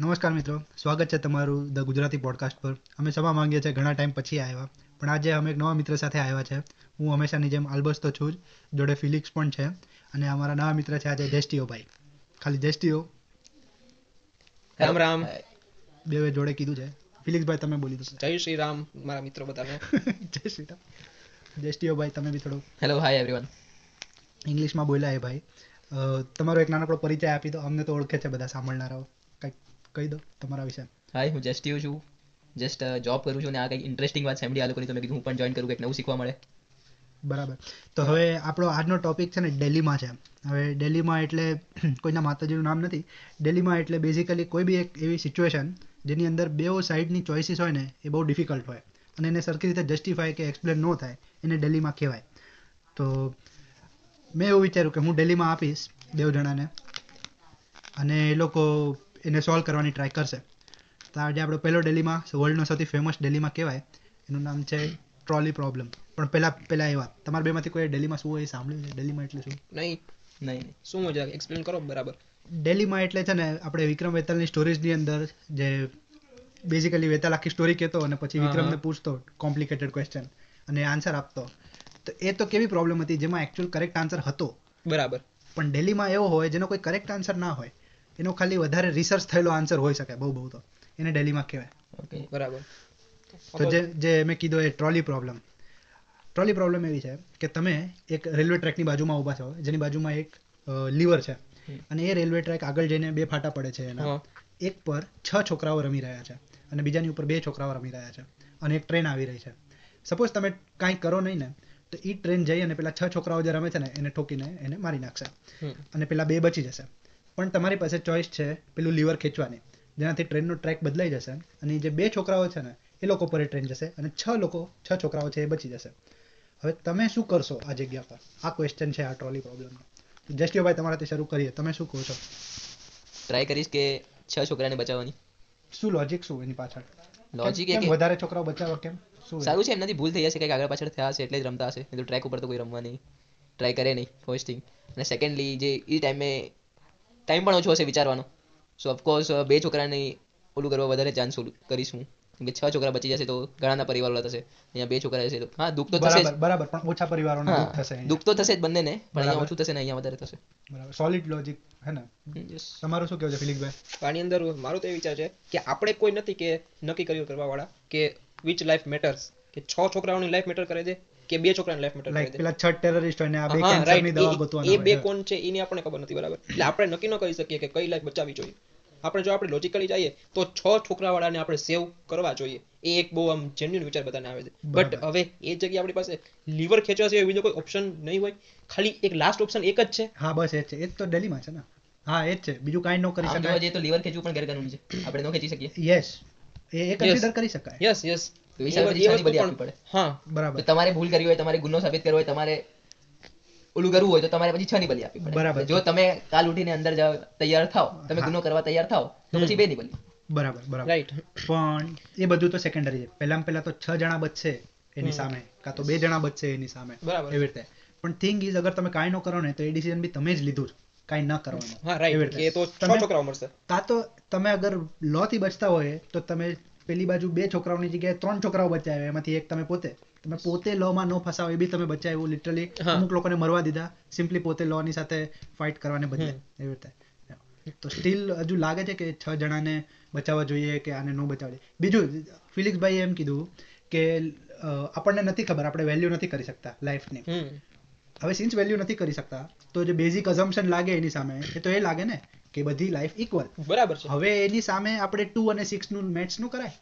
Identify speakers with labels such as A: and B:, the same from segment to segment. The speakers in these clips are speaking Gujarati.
A: નમસ્કાર મિત્રો સ્વાગત છે તમારું ધ ગુજરાતી પોડકાસ્ટ પર. અમે ક્ષમા માંગીએ છીએ ઘણા ટાઈમ પછી આવ્યા પણ આજે અમે એક નવા મિત્ર સાથે આવ્યા છે. હું હંમેશાની જેમ આલ્બસ તો છું જ જોડે ફિલિક્સ પણ છે અને અમારા નવા મિત્ર છે આજે જેસ્ટીઓ ભાઈ. ખાલી જેસ્ટીઓ.
B: રામ રામ.
A: બે જોડે કીધું છે. ફિલિક્સ ભાઈ તમે બોલી દો.
B: જય શ્રી રામ મારા મિત્રો બધાને.
A: જય શ્રી રામ. જેસ્ટીઓ ભાઈ તમે બી થોડું
C: હેલો હાય એવરીવન
A: ઇંગ્લિશમાં બોલ્યા એ ભાઈ. તમારો એક નાનકડો પરિચય આપી દો. અમને તો ઓળખે છે બધા સાંભળનારાઓ. કંઈક કહી દો તમારા વિશે.
C: હાય હું જસ્ટિવ છું. જસ્ટ જોબ કરું છું અને આ કંઈક ઇન્ટરેસ્ટિંગ વાત સાંભળી આ લોકોની તો મેં કીધું હું પણ જોઈન કરું કંઈક નવું શીખવા મળે.
A: બરાબર. તો હવે આપણો આજનો ટોપિક છે ને દિલ્હીમાં છે. હવે દિલ્હીમાં એટલે કોઈના માતાજીનું નામ નથી. દિલ્હીમાં એટલે બેઝિકલી કોઈ બી એક એવી સિચ્યુએશન જેની અંદર બે સાઈડની ચોઇસીસ હોય ને એ બહુ ડિફિકલ્ટ હોય. અને એને સરખી રીતે જસ્ટિફાય કે એક્સપ્લેન ન થાય એને દિલ્હીમાં કહેવાય. તો મેં એવું વિચાર્યું કે હું દિલ્હીમાં આપીશ બેવ જણાને. અને એ લોકો એને સોલ્વ કરવાની ટ્રાય કરશે. તો આજે આપણો પહેલો ડેલીમાં વર્લ્ડનો સૌથી ફેમસ ડેલીમાં કહેવાય. એનું નામ છે ટ્રોલી પ્રોબ્લેમ પણ પહેલા પહેલા એ વાત. તમારા બેમાંથી કોઈ ડેલીમાં શું હોય એ સાંભળ્યું છે? ડેલીમાં એટલે શું?
B: નહીં.
C: નહીં નહીં.
B: શું મજા એક્સપ્લેન કરો બરાબર.
A: ડેલીમાં એટલે છે ને આપણે વિક્રમ વેતાલની સ્ટોરીઝની અંદર જે બેઝિકલી વેતાલ આખી સ્ટોરી કહેતો અને પછી વિક્રમને પૂછતો કોમ્પ્લિકેટેડ ક્વેશ્ચન અને આન્સર આપતો. તો એ તો કેવી પ્રોબ્લેમ હતી? જેમાં એકચ્યુઅલ કરેક્ટ આન્સર હતો.
B: બરાબર.
A: પણ ડેલીમાં એવો હોય જેનો કોઈ કરેક્ટ આન્સર ના હોય. એનો ખાલી વધારે રિસર્ચ થયેલો આન્સર હોઈ શકે બહુ બહુ તો. એને ડેલીમાં કહેવાય.
B: બરાબર.
A: તો જે જે મેં કીધું એ ટ્રોલી પ્રોબ્લેમ ટ્રોલી પ્રોબ્લેમ એવી છે કે તમે એક રેલવે ટ્રેકની બાજુમાં ઊભા છો જેની બાજુમાં એક લીવર છે. અને એ રેલવે ટ્રેક આગળ જઈને બે ફાટા પડે છે એના. એક પર છ છોકરાઓ રમી રહ્યા છે અને બીજાની ઉપર બે છોકરાઓ રમી રહ્યા છે અને એક ટ્રેન આવી રહી છે. સપોઝ તમે કાંઈ કરો નહીં ને તો એ ટ્રેન જઈ અને પેલા છ છોકરાઓ જે રમે છે ને એને ઠોકીને એને મારી નાખશે. અને પેલા બે બચી જશે. પણ તમારી પાસે ચોઈસ છે પેલું લીવર ખેંચવાની. જેનાથી ટ્રેનનો ટ્રેક બદલાઈ જશે અને જે બે છોકરાઓ છે ને એ લોકો પર ટ્રેન જશે અને છ લોકો છ છોકરાઓ છે એ બચી જશે. હવે તમે શું કરશો આ જગ્યા પર? આ ક્વેશ્ચન છે આ ટ્રોલી પ્રોબ્લેમનો જસ્ટિયોભાઈ તમારાથી શરૂ કરીએ. તમે શું કહો છો?
C: ટ્રાય કરીશ કે છ છોકરાને બચાવવાની.
A: શું લોજિક શું એની પાછળ?
C: લોજિક એ
A: વધારે છોકરાઓ બચાવવા કેમ? શું
C: સારું છે એમનાથી ભૂલ થઈ જશે કંઈક આગળ પાછળ થયા હશે એટલે જ રમતા હશે. નહીં તો ટ્રેક ઉપર તો કોઈ રમવા નહીં. ટ્રાય કરે નહીં ફર્સ્ટ થિંગ અને સેકન્ડલી જે એ ટાઈમે ટાઈમ પણ ઓછો હશે વિચારવાનો. સો ઓફકોર્સ બે છોકરાને ઓલું કરવા વધારે ચાન્સ કરીશું કે છ છોકરા બચી જશે તો ઘણાના પરિવારો થશે અહીંયા બે છોકરા હશે તો. હા દુઃખ તો થશે
A: બરાબર બરાબર પણ ઓછા પરિવારોને દુઃખ થશે
C: દુઃખ તો થશે જ બંનેને પણ અહીંયા ઓછું થશે ને અહીંયા વધારે થશે.
A: બરાબર સોલિડ લોજિક હે ને? તમારું શું કહેવું છે ફિલિપભાઈ
B: આની અંદર મારો તો એ વિચાર છે કે આપણે કોઈ નથી કે નક્કી કર્યું કરવા વાળા કે વિચ લાઈફ મેટર્સ કે છ છોકરાઓની લાઈફ મેટર કરે છે? કે બે છોકરાને લાઈફ મેટર કરે
A: લાઈક પેલા છ ટેરરિસ્ટ હોય ને આ બે કેન્સરની દવા ગોતવાના
B: એ બે કોણ છે એની આપણને ખબર નથી બરાબર. એટલે આપણે નક્કી ન કરી શકીએ કે કઈ લાઈફ બચાવવી જોઈએ. આપણે જો આપણે લોજિકલી જઈએ તો છ છોકરાવાળાને આપણે સેવ કરવા જોઈએ. એ એક બહુ આમ જેન્યુન વિચાર બધાને આવે છે. બટ હવે એ જગ્યાએ આપણી પાસે લીવર ખેંચવા સિવાય બીજો કોઈ ઓપ્શન નહીં હોય. ખાલી એક લાસ્ટ ઓપ્શન એક જ છે.
A: હા બસ એ છે. એ તો દિલ્હીમાં છે ને. હા એ જ છે. બીજું કાંઈ ન કરી શકાય.
C: તો લીવર ખેંચવું પણ ગેરકાનૂની છે. આપણે ન ખેંચી શકીએ.
A: યસ એ કન્સિડર કરી શકાય.
B: યસ યસ
C: તો એ શાની બલી આપવી પડે.
B: હા
A: બરાબર.
C: તમારે ભૂલ કરી હોય તમારે ગુનો સાબિત કરવો હોય તમારે ઓલું કરવું હોય તો તમારે પછી છ ની બલી આપવી પડે.
A: બરાબર.
C: જો તમે કાલ ઉઠીને અંદર જાવ તૈયાર થાવ તમે ગુનો કરવા તૈયાર થાવ તો પછી બે ની બલી.
A: બરાબર બરાબર.
B: રાઈટ
A: પણ એ બધું તો સેકન્ડરી છે. પહેલામાં પહેલા તો છ જણા બચશે એની સામે કાં તો બે જણા બચશે એની સામે
B: બરાબર.
A: એવી રીતે. પણ થિંગ ઇઝ અગર તમે કાંઈ ન કરો ને તો એ ડિસિઝન બી તમે જ લીધું કાંઈ ન કરવાનું.
B: હા રાઈટ એ તો છ
A: તમે-
B: છોકરાઓ મળશે.
A: કાં તો તમે અગર લો થી બચતા હોય તો તમે પેલી બાજુ બે છોકરાઓની જગ્યાએ ત્રણ છોકરાઓ બચાવ્યા એમાંથી એક તમે પોતે. તમે પોતે લો માં ન ફસાવ એ બી તમે બચાવ્યું લિટરલી અમુક લોકોને મરવા દીધા સિમ્પલી પોતે લો ની સાથે ફાઇટ કરવાને બદલે એવી રીતે. તો સ્ટીલ હજુ લાગે છે કે છ જણાને બચાવવા જોઈએ કે આને ન બચાવવા જોઈએ. બીજું ફિલિક્સભાઈએ એમ કીધું કે આપણને નથી ખબર આપણે વેલ્યુ નથી કરી શકતા લાઈફની હવે સિન્સ વેલ્યુ નથી કરી શકતા તો જે બેઝિક અઝમ્પશન લાગે એની સામે એ તો એ લાગે ને? કે બધી લાઈફ ઇક્વલ
B: બરાબર છે.
A: હવે એની સામે આપણે ટુ અને સિક્સનું મેથ્સનું કરાય.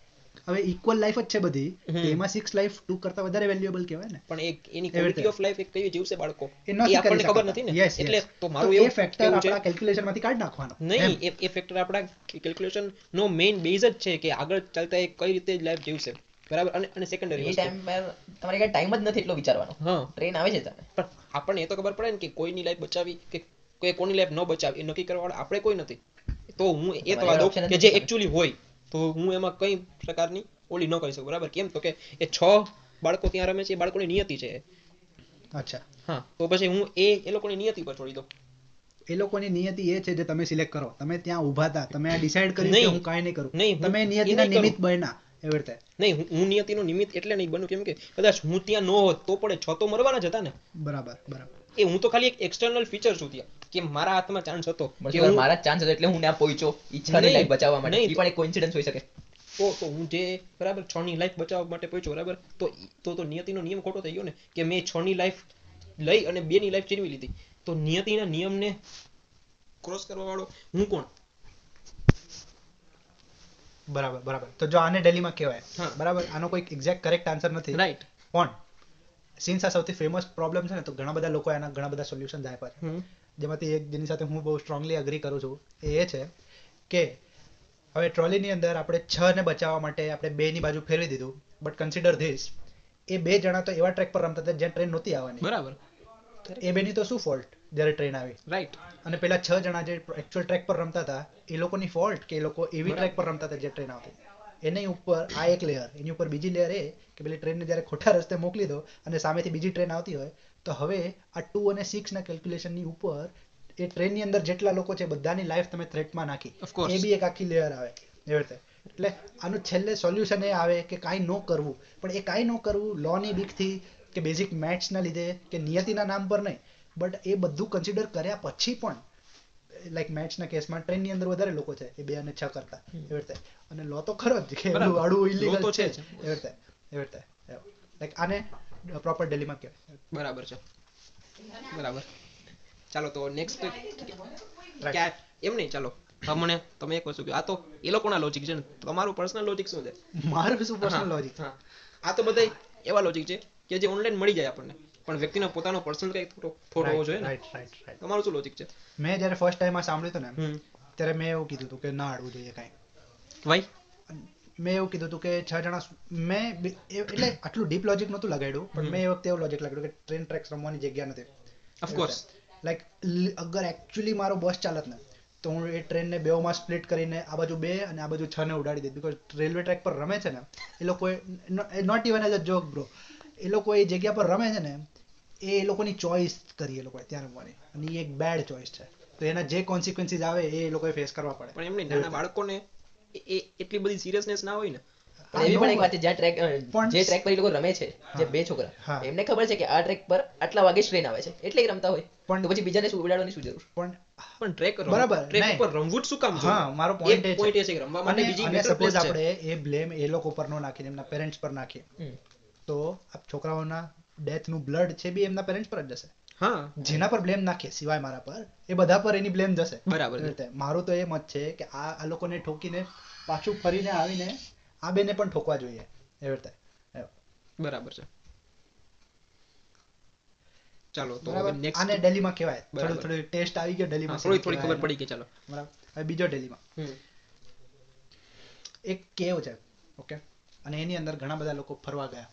A: હવે ઇક્વલ લાઈફ જ છે બધી. એમાં સિક્સ લાઈફ ટુ કરતા વધારે વેલ્યુએબલ કહેવાય ને.
B: પણ એક એની ક્વોલિટી ઓફ લાઈફ એક કઈ જીવશે બાળકો.
A: એ
B: આપણને ખબર નથી ને.
A: Yes,
B: એટલે તો મારું એવું
A: ફેક્ટર આપણા કેલ્ક્યુલેશનમાંથી કાઢ નાખવાનો.
B: નહીં એ એ ફેક્ટર આપણા કેલ્ક્યુલેશન નો મેઇન બેઝ જ છે કે આગળ ચાલતા એ કઈ રીતે લાઈફ જીવશે. બરાબર? અને અને
C: એ
B: સેકન્ડરી
C: ટાઈમ તમારે કઈ ટાઈમ જ નથી એટલો વિચારવાનો.
B: હા.
C: ટ્રેન આવે છે તમે
B: પણ આપણને એ તો ખબર પડે ને કે કોઈની લાઈફ બચાવી કે કોઈ કોની લાઈફ ન બચાવે એ નક્કી કરવાવાળા આપણે કોઈ નથી. તો હું એ તો દઉં કે જે એકચ્યુઅલી હોય તો હું એમાં કઈ પ્રકારની ઓલી ન કરી શકું બરાબર? કેમ? તો કે એ છ બાળકો ત્યાં રમે છે એ બાળકોની નિયતિ છે
A: અચ્છા.
B: હા તો પછી હું એ એ લોકોની નિયતિ પર છોડી દઉં.
A: એ લોકોની નિયતિ એ છે જે તમે સિલેક્ટ કરો. તમે ત્યાં ઊભા હતા તમે આ ડિસાઈડ કર્યું કે. હું કાંઈ નહીં કરું.
B: નહીં,
A: તમે નિયતિના નિમિત્ત બન્યા એવી રીતે.
B: નહીં હું- હું નિયતિનો નિમિત્ત એટલે નહીં બન્યું. કેમ કે કદાચ હું ત્યાં ન હોત તો પણ છ તો મરવાના જ હતા ને.
A: બરાબર બરાબર.
B: એ હું તો ખાલી એક એક્સટર્નલ ફીચર છું ત્યાં કે મારા હાથમાં ચાન્સ હતો કે
C: મારા ચાન્સ હતો એટલે હું ત્યાં પહોંચ્યો ઈચ્છાની લાઈફ બચાવવા માટે. એ પણ એક કોઇન્સિડન્સ હોઈ શકે.
B: તો તો હું જે બરાબર છ ની લાઈફ બચાવવા માટે પહોંચ્યો બરાબર? તો તો તો નિયતિનો નિયમ ખોટો થઈ ગયો ને કે મેં છ ની લાઈફ લઈ અને બે ની લાઈફ છીનવી લીધી. તો નિયતિના નિયમને ક્રોસ કરવા વાળો હું કોણ?
A: બરાબર બરાબર. તો જો આને ડેલીમાં કહેવાય.
B: હા.
A: બરાબર? આનો કોઈ એક્ઝેક્ટ કરેક્ટ આન્સર નથી.
B: રાઈટ
A: પણ સિન્સ આ સૌથી ફેમસ પ્રોબ્લેમ છે ને તો ઘણા બધા લોકો એના ઘણા બધા સોલ્યુશન આપ્યા છે જેમાંથી એક જેની સાથે હું બહુ સ્ટ્રોંગલી અગ્રી કરું છું એ એ છે કે હવે ટ્રોલીની અંદર આપણે છ ને બચાવવા માટે આપણે બે ની બાજુ ફેરવી દીધું. બટ કન્સિડર ધીસ એ બે જણા તો એવા ટ્રેક પર રમતા હતા જ્યાં ટ્રેન નહોતી આવવાની.
B: બરાબર.
A: એ બેની તો શું ફોલ્ટ જ્યારે ટ્રેન આવી.
B: રાઈટ
A: અને પેલા છ જણા જે એકચ્યુઅલ ટ્રેક પર રમતા હતા એ લોકોની ફોલ્ટ કે એ લોકો એવી ટ્રેક પર રમતા હતા જે ટ્રેન આવતી. એની ઉપર આ એક લેયર એની ઉપર બીજી લેયર એ કે પેલી ટ્રેનને જ્યારે ખોટા રસ્તે મોકલી દો અને સામેથી બીજી ટ્રેન આવતી હોય તો હવે આ ટુ અને સિક્સ ના કેલ્ક્યુલેશનની ઉપર એ ટ્રેનની અંદર જેટલા લોકો છે બધાની લાઈફ તમે થ્રેટમાં નાખી. એ બી એક આખી લેયર આવે. એવી રીતે. એટલે આનું છેલ્લે સોલ્યુશન એ આવે કે કાંઈ ન કરવું. પણ એ કાંઈ ન કરવું લોની બીકથી કે બેઝિક મેથ્સના લીધે કે નિયતિના નામ પર નહીં બટ એ બધું કન્સિડર કર્યા પછી પણ લાઈક મેથ્સના કેસમાં ટ્રેનની અંદર વધારે લોકો છે એ બે અને છ કરતા. એવી રીતે. અને લો તો ખરો જ કે
B: બરાબર.
A: આડું ઇલીગલ
B: તો
A: છે. જ. એવી રીતે એવી રીતે. લાઈક આને પ્રોપર ડેલીમાં કહેવાય.
B: બરાબર છે. બરાબર. ચાલો તો નેક્સ્ટ. એમ નહીં ચાલો. તમને તમે એક વસ્તુ કહો. આ તો એ લોકોના લોજિક છે ને. તમારું પર્સનલ લોજિક શું છે?
A: મારું શું પર્સનલ લોજિક
B: આ તો બધા એવા લોજિક છે કે જે ઓનલાઈન મળી જાય આપણને. પણ વ્યક્તિનો પોતાનો પર્સનલ કઈ થોડો હોવો જોઈએ
A: રાઈટ રાઈટ રાઈટ
B: તમારું શું લોજિક છે?
A: મેં જ્યારે ફર્સ્ટ ટાઈમ આ સાંભળ્યું હતું ને ત્યારે મેં એવું કીધું હતું કે ના અડવું જોઈએ કાંઈ.
B: વાય
A: મેં એવું કીધું હતું કે છ જણા મેં એટલે આટલું ડીપ લોજિક નહોતું લગાડ્યું પણ મેં એ વખતે એવું લોજિક લગાડ્યું કે ટ્રેન ટ્રેક્સ રમવાની જગ્યા નથી.
B: ઓફકોર્સ
A: લાઈક અગર એકચ્યુઅલી મારો બસ ચાલત ને તો હું એ ટ્રેનને બેઓમાં સ્પ્લિટ કરીને આ બાજુ બે અને આ બાજુ છ ને ઉડાડી દે બીકોઝ રેલવે ટ્રેક પર રમે છે ને એ લોકોએ not even as a joke bro એ લોકો એ જગ્યા પર રમે છે ને એ લોકોની ચોઈસ કરી એ લોકોએ ત્યાં રમવાની અને એ એક બેડ ચોઈસ છે. તો એના જે કોન્સિક્વન્સીસ આવે એ લોકોએ ફેસ કરવા પડે.
B: પણ એમની નાના બાળકોને એ- એટલી બધી સિરિયસનેસ ના હોય ને?
C: એવી પણ એક વાત છે જ્યાં ટ્રેક જે ટ્રેક પર એ લોકો રમે છે જે બે છોકરા એમને ખબર છે કે આ ટ્રેક પર આટલા વાગે ટ્રેન આવે છે. એટલે રમતા હોય.
A: પણ-
C: પછી બીજાને શું ઉડાડવાની શું જરૂર?
A: પણ
B: પણ ટ્રેક
A: બરાબર,
B: ટ્રેક
A: નહીં.
B: રમવું જ શું કામ
A: હા મારો પોઈન્ટ એ
B: point એ છે કે રમવા માટે બીજી
A: અને સપોઝ આપણે એ બ્લેમ એ લોકો પર ન નાખીને એમના પેરેન્ટ્સ પર નાખીએ. તો આપ છોકરાઓના ડેથનું બ્લડ છે બી એમના પેરેન્ટ્સ પર જ જશે.
B: હા.
A: જેના પર બ્લેમ નાખે સિવાય મારા પર એ બધા પર એની બ્લેમ જશે.
B: બરાબર.
A: રીતે. મારું તો એ મત છે કે આ આ લોકોને ઠોકીને પાછું ફરીને આવીને આ બેને પણ ઠોકવા જોઈએ. એવી રીતે.
B: બરાબર છે. ચાલો તો
A: બરાબર.
B: નેક્સ્ટ
A: આને દિલ્હીમાં કહેવાય. થોડું થોડું ટેસ્ટ આવી ગયો દિલ્હીમાં
B: થોડી થોડી ખબર પડી ગઈ. ચાલો.
A: બરાબર. હવે બીજો
B: દિલ્હીમાં
A: એક કેવ છે ઓકે? અને એની અંદર ઘણા બધા લોકો ફરવા ગયા.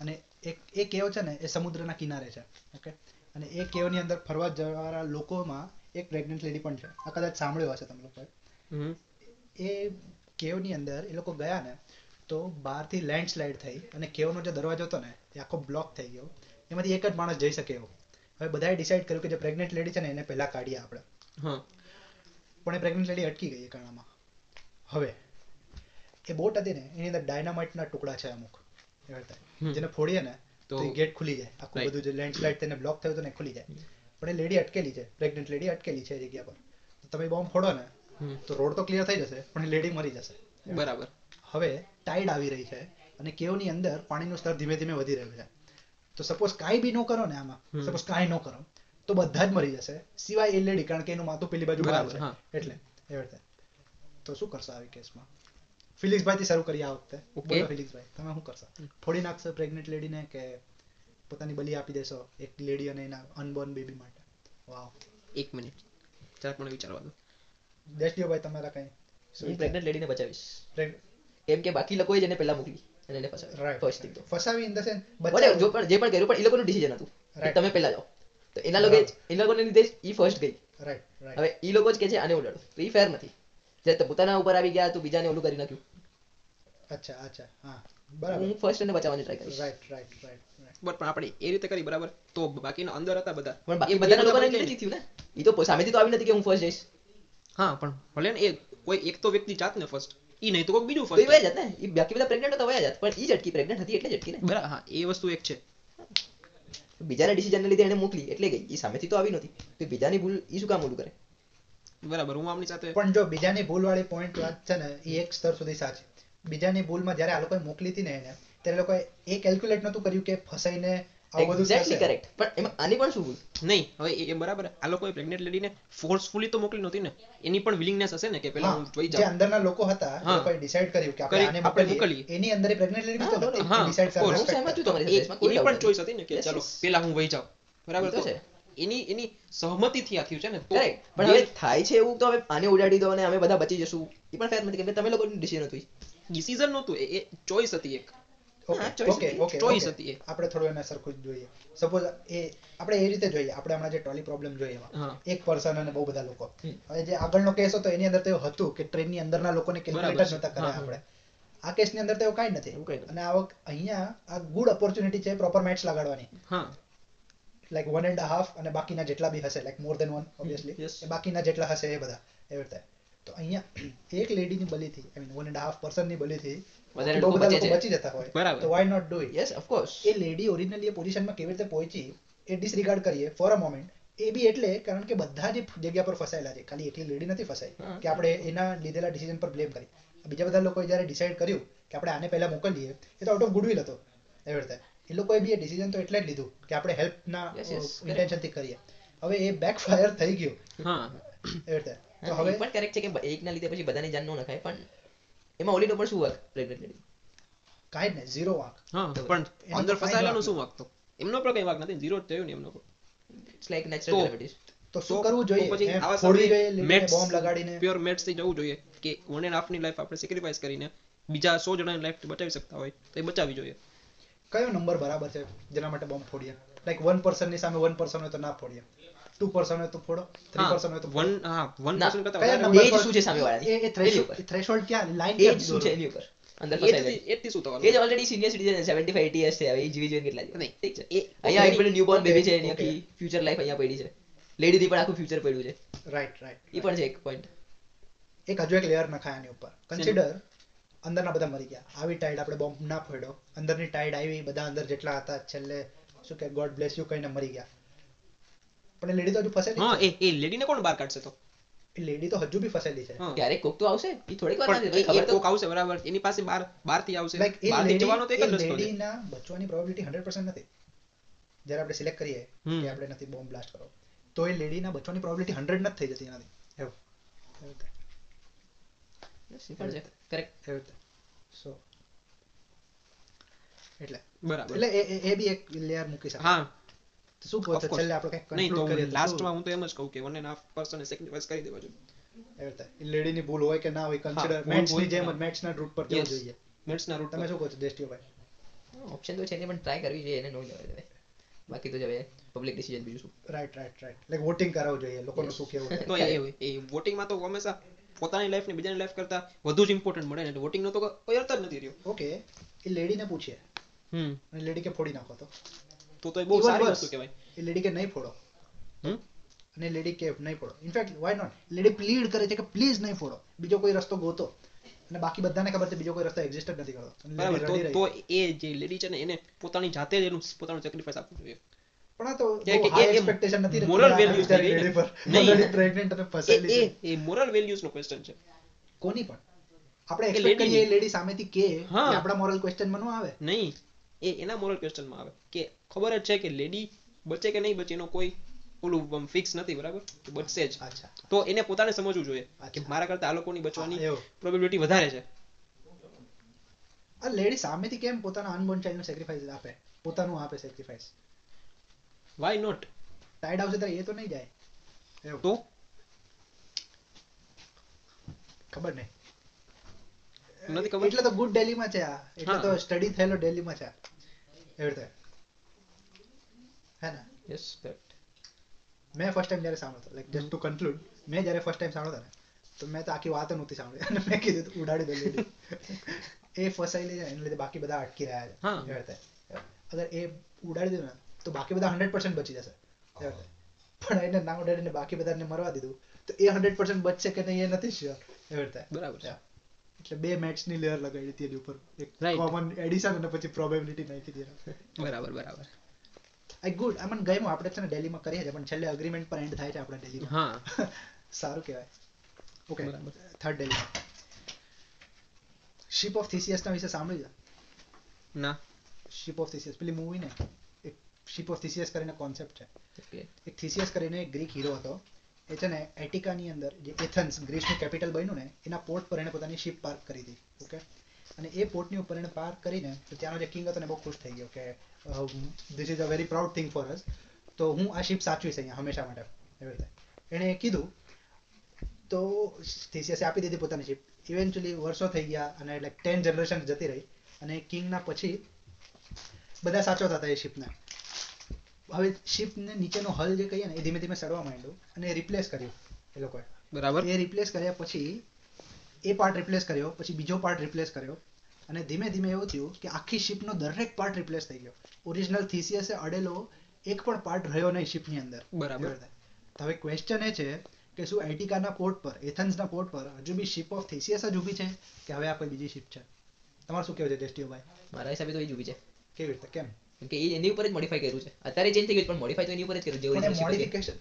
A: અને એક એ કેવ છે ને એ સમુદ્રના કિનારે છે. ઓકે અને એ કેવની અંદર ફરવા જવાવાળા લોકોમાં એક પ્રેગ્નન્ટ લેડી પણ છે. આ કદાચ સાંભળ્યું હશે તમે લોકોએ.
B: હમ.
A: એ કેવની અંદર એ લોકો ગયા ને તો બહારથી લેન્ડસ્લાઇડ થઈ અને કેવનો જે દરવાજો હતો ને એ આખો બ્લોક થઈ ગયો. એમાંથી એક જ માણસ જઈ શકે એવો. હવે બધાએ ડિસાઈડ કર્યું કે જે પ્રેગ્નન્ટ લેડી છે ને એને પહેલા કાઢીએ આપણે.
B: હા.
A: પણ એ પ્રેગ્નન્ટ લેડી અટકી ગઈ એ કારણમાં. હવે એ બોટ હતી ને એની અંદર ડાયનામાઇટના ટુકડા છે અમુક. જેને ફોડીએ ને તો ગેટ ખુલી જાય. આખું બધું જે લેન્ડસ્લાઇડ તેને બ્લોક થયું ને ખુલી જાય. પણ એ લેડી અટકેલી છે. પ્રેગ્નન્ટ લેડી અટકેલી છે જગ્યા પર. તો તમે બોમ્બ ફોડો ને તો રોડ તો ક્લિયર થઈ જશે પણ એ લેડી મરી જશે.
B: બરાબર.
A: હવે ટાઈડ આવી રહી છે અને કેવની અંદર પાણીનું સ્તર ધીમે ધીમે વધી રહ્યું છે. તો સપોઝ કાંઈ બી ન કરો ને આમાં સપોઝ કાંઈ ન કરો તો બધા જ મરી જશે. સિવાય એ લેડી કારણ કે એનું માથું પેલી બાજુ બહાર
B: બરાબર,
A: છે. એટલે એ રીતે. તો શું કરશે આવી કેસમાં ફિલિક્સભાઈ થી શરૂ કરીએ આ વખતે. બોલો ફિલિક્સભાઈ તમે શું કરશો? ફોડી નાખશો પ્રેગ્નેન્ટ લેડીને કે પોતાની બલી આપી દેશો એક લેડી અને એના અનબોર્ન બેબી માટે? વાવ
B: એક મિનિટ જરાક મને વિચારવા દો.
A: દેશડીઓભાઈ તમારા કઈ
C: હું પ્રેગ્નન્ટ લેડીને બચાવીશ. કેમ કે બાકી લોકોએ જેને પહેલા મોકલી અને એને ફસાવી. ફર્સ્ટ થિંગ તો.
A: ફસાવી ઇન ધ સેન્સ
C: Whatever, જો પણ જે પણ કર્યું પણ એ લોકોનું ડિસિઝન હતું તમે પહેલા જાઓ. તો એના લોકો એ લોકોને લીધે ઈ ફર્સ્ટ ગઈ.
A: રાઈટ રાઈટ
C: હવે ઈ લોકો જ કે છે આને ઉડાડો. તો ઈ ફેર નથી. તે પોતાના ઉપર આવી ગયા તો બીજાને ઓલું કરી નાખ્યું.
A: અચ્છા અચ્છા હા બરાબર.
C: હું ફર્સ્ટ એને બચાવવાની ટ્રાય કરીશ.
A: રાઈટ રાઈટ રાઈટ
B: બટ પણ આપણે એ રીતે કરી બરાબર? તો બાકીના અંદર હતા બધા.
C: પણ બાકી
B: એ
C: બધાના લોકોને
B: બધા
C: લીધેથી થયું ને? એ તો સામેથી તો આવી નથી કે હું ફર્સ્ટ જઈશ.
B: હા પણ ભલે ને એ કોઈ એક તો વ્યક્તિ જાત ને ફર્સ્ટ ઈ નહીં તો કોઈ બીજું ફર્સ્ટ
C: વયા જાત ને ઈ બાકી બધા પ્રેગ્નન્ટ હતા વયા જાત. પણ ઈ જટકી પ્રેગ્નન્ટ હતી એટલે જટકી ને?
B: બરાબર હા એ વસ્તુ એક છે.
C: બીજાના ડિસિઝનને લીધે એને મોકલી એટલે ગઈ. ઈ સામેથી તો આવી નથી તો બીજાની ભૂલ ઈ શું કામ ઓલું કરે?
B: બરાબર હું આમની સાથે
A: પણ જો બીજાની ભૂલ વાળી પોઈન્ટ વાત છે ને એ એક સ્તર સુધી સાચી. બીજાની ભૂલમાં જ્યારે આ લોકોએ મોકલી હતી ને એને ત્યારે લોકોએ એ કેલ્ક્યુલેટ નહોતું કર્યું કે ફસાઈને
C: એક્ઝેક્ટલી કરેક્ટ પણ એમાં આની પણ શું
B: નહીં હવે એ- એ બરાબર આ લોકોએ પ્રેગ્નેન્ટ લેડીને ફોર્સફુલી તો મોકલી નહોતી ને. એની પણ વિલિંગનેસ હશે ને કે પેલા
A: હું
B: જોઈ
A: જે
B: જાઉં.
A: અંદરના લોકો હતા એ લોકોએ ડિસાઈડ કર્યું કે આપણે આને
B: આપણે
A: મોકલીએ.
B: મોકલીએ.
A: એની અંદર પ્રેગ્નેન્ટ લેડી તો ડિસાઈડ
B: of course.
C: હું
A: કરવા
C: સહેમત છું તમારી
B: એ-
C: સાથે, કોઈ
B: એની પણ ચોઈસ હતી ને કે ચાલો પેલા હું વહી જાઉં. બરાબર
C: તો? છે.
B: એની એની સહમતિથી આ થયું છે ને તો
C: પણ હવે થાય છે એવું તો હવે આને ઉડાડી દો અને અમે બધા બચી જશું. એ પણ ફેર નથી કેમ કે તમે લોકોની ડિસિઝન હતી.
B: ડિસિઝન નહોતું એ ચોઈસ હતી એક.
A: આપણે થોડું એને સરખું જ જોઈએ. સપોઝ એ આપણે એ રીતે જોઈએ આપણે હમણાં જે ટ્રોલી પ્રોબ્લેમ જોઈએ એમાં. એક પર્સન અને બહુ બધા લોકો. હવે જે આગળનો કેસ હતો એની અંદર તો એવું હતું કે ટ્રેનની અંદરના લોકોને કેલ્ક્યુલેટ
B: બરાબર
A: જ
B: છે.
A: નહોતા કર્યા આપણે. આ કેસની અંદર તો એવું કાંઈ નથી.
C: એવું કાંઈ નથી.
A: અને આ વખત અહીંયા આ ગુડ ઓપોર્ચ્યુનિટી છે પ્રોપર મેચ લગાડવાની.
B: હા.
A: લાઈક વન એન્ડ હાફ અને બાકીના જેટલા બી હશે like more than one obviously એ બાકીના જેટલા હશે એ બધા એવી રીતે. તો અહીંયા એક લેડીની બલીથી I mean one and half પર્સનની બલીથી
C: વધારે લોકો
A: બધા
C: બચે
A: જતા હોય.
B: બરાબર.
A: તો why not do it
C: yes of course
A: A lady originally એ પોઝિશનમાં કેવી રીતે પહોંચી એ ડિસરિગાર્ડ કરીએ ફોર અ મોમેન્ટ એ બી એટલે કારણ કે બધા જે જગ્યા પર ફસાયેલા છે ખાલી એટલી લેડી નથી ફસાઈ કે આપણે એના લીધેલા ડિસિઝન પર બ્લેમ કરી બીજા બધા લોકોએ જ્યારે ડિસાઈડ કર્યું કે આપણે આને પહેલા મોકલીએ એ તો આઉટ ઓફ ગુડવિલ હતો એવી રીતે. એ લોકોએ બી એ ડિસિઝન તો એટલે જ લીધું કે આપણે હેલ્પના. ઇન્ટેન્શનથી કરીએ. હવે એ બેકફાયર થઈ ગયું.
B: હા.
A: એવી રીતે. તો
C: હવે પણ કરેક્ટ છે કે એકના લીધે પછી બધાની જાન ન નખાય પણ એમાં ઓલીનો પણ શું વાંક પ્રેગ્નન્ટ લેડી
A: કાંઈ જ નહીં ઝીરો વાંક.
B: હા પણ અંદર ફસાયેલાનો શું વાંક તો એમનો પણ કઈ વાક નથી ઝીરો જ થયું ને એમનો
C: ઇટ્સ લાઈક નેચરલ ગ્રેવિટી
A: તો શું કરવું જોઈએ?
B: પછી આવા સમયે
A: બોમ્બ લગાડીને?
B: પ્યોર મેટ્સથી જવું જોઈએ કે વન એન્ડ હાફની લાઈફ આપણે સેક્રિફાઈસ કરીને બીજા સો જણાની લાઈફ બચાવી શકતા હોય તો એ બચાવી જોઈએ.
A: કયો નંબર બરાબર છે જેના માટે બોમ્બ ફોડીએ? લાઈક વન પર્સનની સામે વન પર્સન હોય તો ના ફોડીએ. ટુ પર્સન હોય તો ફોડો. થ્રી પર્સન હોય તો
B: વન હા વન પર્સન કરતા
A: કયા
B: વધારે
C: એજ શું છે સામે
A: વાળા એ threshold- ક્યાં? લાઈન
C: એજ શું છે એની ઉપર? અંદર
B: એજથી- એજથી શું થવાનું?
C: એ already senior citizen seventy five eighty years છે હવે એ જીવી જીવીને કેટલા ઠીક છે અહીંયા
A: okay,
C: એક ન્યૂબોર્ન બેબી છે એની આખી ફ્યુચર લાઈફ અહીંયા પડી છે. લેડી પણ આખું ફ્યુચર પડ્યું છે.
A: રાઈટ રાઈટ
C: એ પણ છે એક પોઈન્ટ
A: એક હજુ એક લેયર નખાય આની ઉપર. કન્સિડર અંદરના બધા મરી ગયા. આવી ટાઈડ આપણે બોમ્બ ના ફોડ્યો. અંદરની ટાઈડ આવી બધા અંદર જેટલા હતા છેલ્લે શું કે ગોડ બ્લેસ યુ કહીને મરી ગયા. પણ એ લેડી તો હજુ ફસેલી
B: હા એ એ લેડીને કોણ બહાર કાઢશે તો?
A: એ લેડી તો હજુ બી ફસેલી છે.
C: ક્યારેક કોક તો આવશે? એ થોડીક વાર
B: નથી
C: ખબર
B: કોક આવશે બરાબર. એની પાસે બાર બારથી આવશે.
A: લાઈક એ
B: જવાનો તો એક જ રસ્તો છે.
A: લેડીના બચવાની પ્રોબેબિલિટી હંડ્રેડ પર્સન્ટ નથી. જ્યારે આપણે સિલેક્ટ કરીએ. કે આપણે નથી બોમ્બ બ્લાસ્ટ કરો. તો એ લેડીના બચવાની પ્રોબેબિલિટી હંડ્રેડ નથી થઈ જતી એનાથી. એવું.
C: Yes, એ પણ છે કરેક્ટ
A: એવી રીતે સો એટલે
B: બરાબર.
A: એટલે એ એ- એ બી એક લેયર મૂકી શકાય
B: હા.
A: શું કહો
B: of
A: છેલ્લે આપણે કંઈક
B: નહીં તો
A: conclude કરીએ તો
B: લાસ્ટમાં હું તો એમ જ કહું કે one and half person sacrifice કરી દેવા જોઈએ.
A: શું? એવી રીતે. લેડીની ભૂલ હોય કે ના હોય કન્સિડર મેટ્સની જેમ જ મેટ્સના રૂટ પર જવું જોઈએ.
B: મેથ્સના રૂટ
A: તમે શું કહો છો દેષ્ટિભાઈ
C: ઓપ્શન તો છે નહીં પણ ટ્રાય કરવી જોઈએ એને નો જવા બાકી તો જ પબ્લિક ડિસિઝન બીજું શું?
A: Right right right like voting કરાવવું જોઈએ લોકોનું શું કેવું છે?
B: તો એ એ વોટિંગમાં તો હંમેશા પોતાની લાઈફ ને બીજાની લાઈફ કરતા વધુ જ ઇમ્પોર્ટન્ટ મળે ને વોટિંગ નો તો કોઈ અર્થ જ નથી રહ્યો.
A: ઓકે એ લેડીને પૂછીએ
B: હમ.
A: અને લેડી કે ફોડી નાખો તો.
B: તો તો એ બહુ સારી વસ્તુ કહેવાય.
A: એ લેડી કે નહીં ફોડો.
B: હમ?
A: અને લેડી કે નહીં ફોડો. In fact why not lady plead કરે છે કે પ્લીઝ નહીં ફોડો. બીજો કોઈ રસ્તો ગોતો. અને બાકી બધાને ખબર છે બીજો કોઈ રસ્તો એક્ઝિસ્ટ જ નથી કરતો.
B: તો. એ જે લેડી છે ને એને પોતાની જાતે જ એનું પોતાનું સેક્રિફાઈસ આપવું જોઈએ.
A: પણ આ તો
B: કે- કે
A: બહુ high
B: એ- એ
A: expectation નથી
B: મોરલ વેલ્યુઝ ને.
A: પર.
B: નહીં.
A: પ્રેગ્નન્ટ અને ફસાયેલી છે.
B: એ મોરલ વેલ્યુઝ નો ક્વેશ્ચન છે.
A: કોની પણ. આપણે એક્સપેક્ટ કરીએ. લેડી સામેથી કે આપણા મોરલ ક્વેશ્ચનમાં નો આવે?
B: નહીં. એ એના મોરલ ક્વેશ્ચનમાં આવે. કે ખબર જ છે કે લેડી બચે કે નહીં બચે એનો કોઈ ઓલું ફિક્સ નથી બરાબર? કે બચશે જ. તો એને પોતાને સમજવું જોઈએ કે મારા કરતા આ લોકોની બચવાની. પ્રોબેબિલિટી વધારે છે.
A: આ લેડી સામેથી કેમ પોતાના અનબોર્ન ચાઇલ્ડનું સેક્રિફાઈસ આપે? પોતાનું આપે સેક્રિફાઈસ
B: વાય નોટ
A: ટાઈડ આવશે ત્યારે એ તો નહીં જાય. એવું.
B: તો
A: ખબર નહીં.
B: નથી ખબર?
A: એટલે તો ગુડ ડેલીમાં છે આ. એટલે તો સ્ટડી થયેલો ડેલીમાં છે એવી રીતે. હે ને?
C: યસ કરેક્ટ
A: મેં ફર્સ્ટ ટાઈમ જ્યારે સાંભળતો લાઈક જસ્ટ ટુ કન્ક્લુડ મેં જ્યારે ફર્સ્ટ ટાઈમ સાંભળતો ને તો મેં તો આખી વાત નહોતી સાંભળી. અને મેં કીધું ઉડાડી દે એ એ લઈ જાય એને લીધે બાકી બધા અટકી રહ્યા છે.
B: હા.
A: અગર એ ઉડાડી દે ને તો બાકી બધા હંડ્રેડ પર્સન્ટ બચી જશે. પણ એને નાનો ડેડીને બાકી બધાને મરવા દીધું. તો એ હંડ્રેડ પર્સન્ટ બચશે કે નહીં એ નથી શ્યોર એવી રીતે.
B: બરાબર છે.
A: એટલે બે મેથ્સની લેયર લગાડી હતી એની ઉપર. એક કોમન એડિશન અને પછી પ્રોબેબિલિટી નાખી દીધી
B: બરાબર બરાબર.
A: આઈ ગુડ આઈ મને આપણે છે ને દિલ્હીમાં કરીએ છીએ પણ છેલ્લે અગ્રીમેન્ટ પર એન્ડ થાય છે આપણે દિલ્હીમાં
B: હા.
A: સારું કહેવાય. ઓકે
B: બરાબર.
A: થર્ડ દિલ્હી શિપ ઓફ થિસિયસ ના વિશે સાંભળ્યું છે?
B: ના.
A: શિપ ઓફ થિસિયસ પેલી મૂવી ને? શિપ ઓફ થિસિયસ કરીને કોન્સેપ્ટ છે? એક થિસિયસ કરીને એક ગ્રીક હીરો હતો. એ છે ને એટિકાની અંદર જે એથન્સ ગ્રીસનું કેપિટલ બન્યું ને એના પોર્ટ પર એને પોતાની શિપ પાર્ક કરી હતી. ઓકે અને એ પોર્ટની ઉપર એને પાર્ક કરીને તો ત્યાંનો જે કિંગ હતો ને બહુ ખુશ થઈ ગયો કે this is a very proud thing for us તો હું આ શિપ સાચવીશ અહીંયા હંમેશા માટે. એવી રીતે. એણે કીધું તો થિસિયસે આપી દીધી પોતાની શિપ ઇવેન્ચ્યુઅલી વર્ષો થઈ ગયા અને લાઈક ટેન જનરેશન જતી રહી. અને કિંગના પછી બધા સાચવતા હતા એ શિપને હવે શિપને નીચેનો હલ જે કહીએ ને એ ધીમે ધીમે સડવા માંડ્યું અને રિપ્લેસ કર્યું એ લોકોએ.
B: બરાબર.
A: એ રિપ્લેસ કર્યા પછી એ પાર્ટ રિપ્લેસ કર્યો પછી બીજો પાર્ટ રિપ્લેસ કર્યો અને ધીમે ધીમે એવું થયું કે આખી શિપનો દરેક પાર્ટ રિપ્લેસ થઈ ગયો. ઓરિજિનલ થિસિયસે અડેલો એક પણ પાર્ટ રહ્યો નહીં શિપની અંદર.
B: બરાબર.
A: હવે ક્વેશ્ચન એ છે કે શું એટિકાના પોર્ટ પર એથન્સના પોર્ટ પર હજુ બી શિપ ઓફ થિસિયસ જ ઊભી છે કે હવે આ કોઈ બીજી શિપ છે? તમારું શું કહેવું છે ટેસ્ટીઓ ભાઈ
C: મારા હિસાબે તો એ જ ઊભી છે.
A: કેવી રીતે? કેમ?
C: કેમ કે એની ઉપર જ મોડિફાઈ કર્યું છે. અત્યારે ચેન્જ થઈ ગયું પણ મોડિફાઈ તો એની ઉપર જ કર્યું જે
A: પણ
C: original ship હતી.
A: મોડિફિકેશન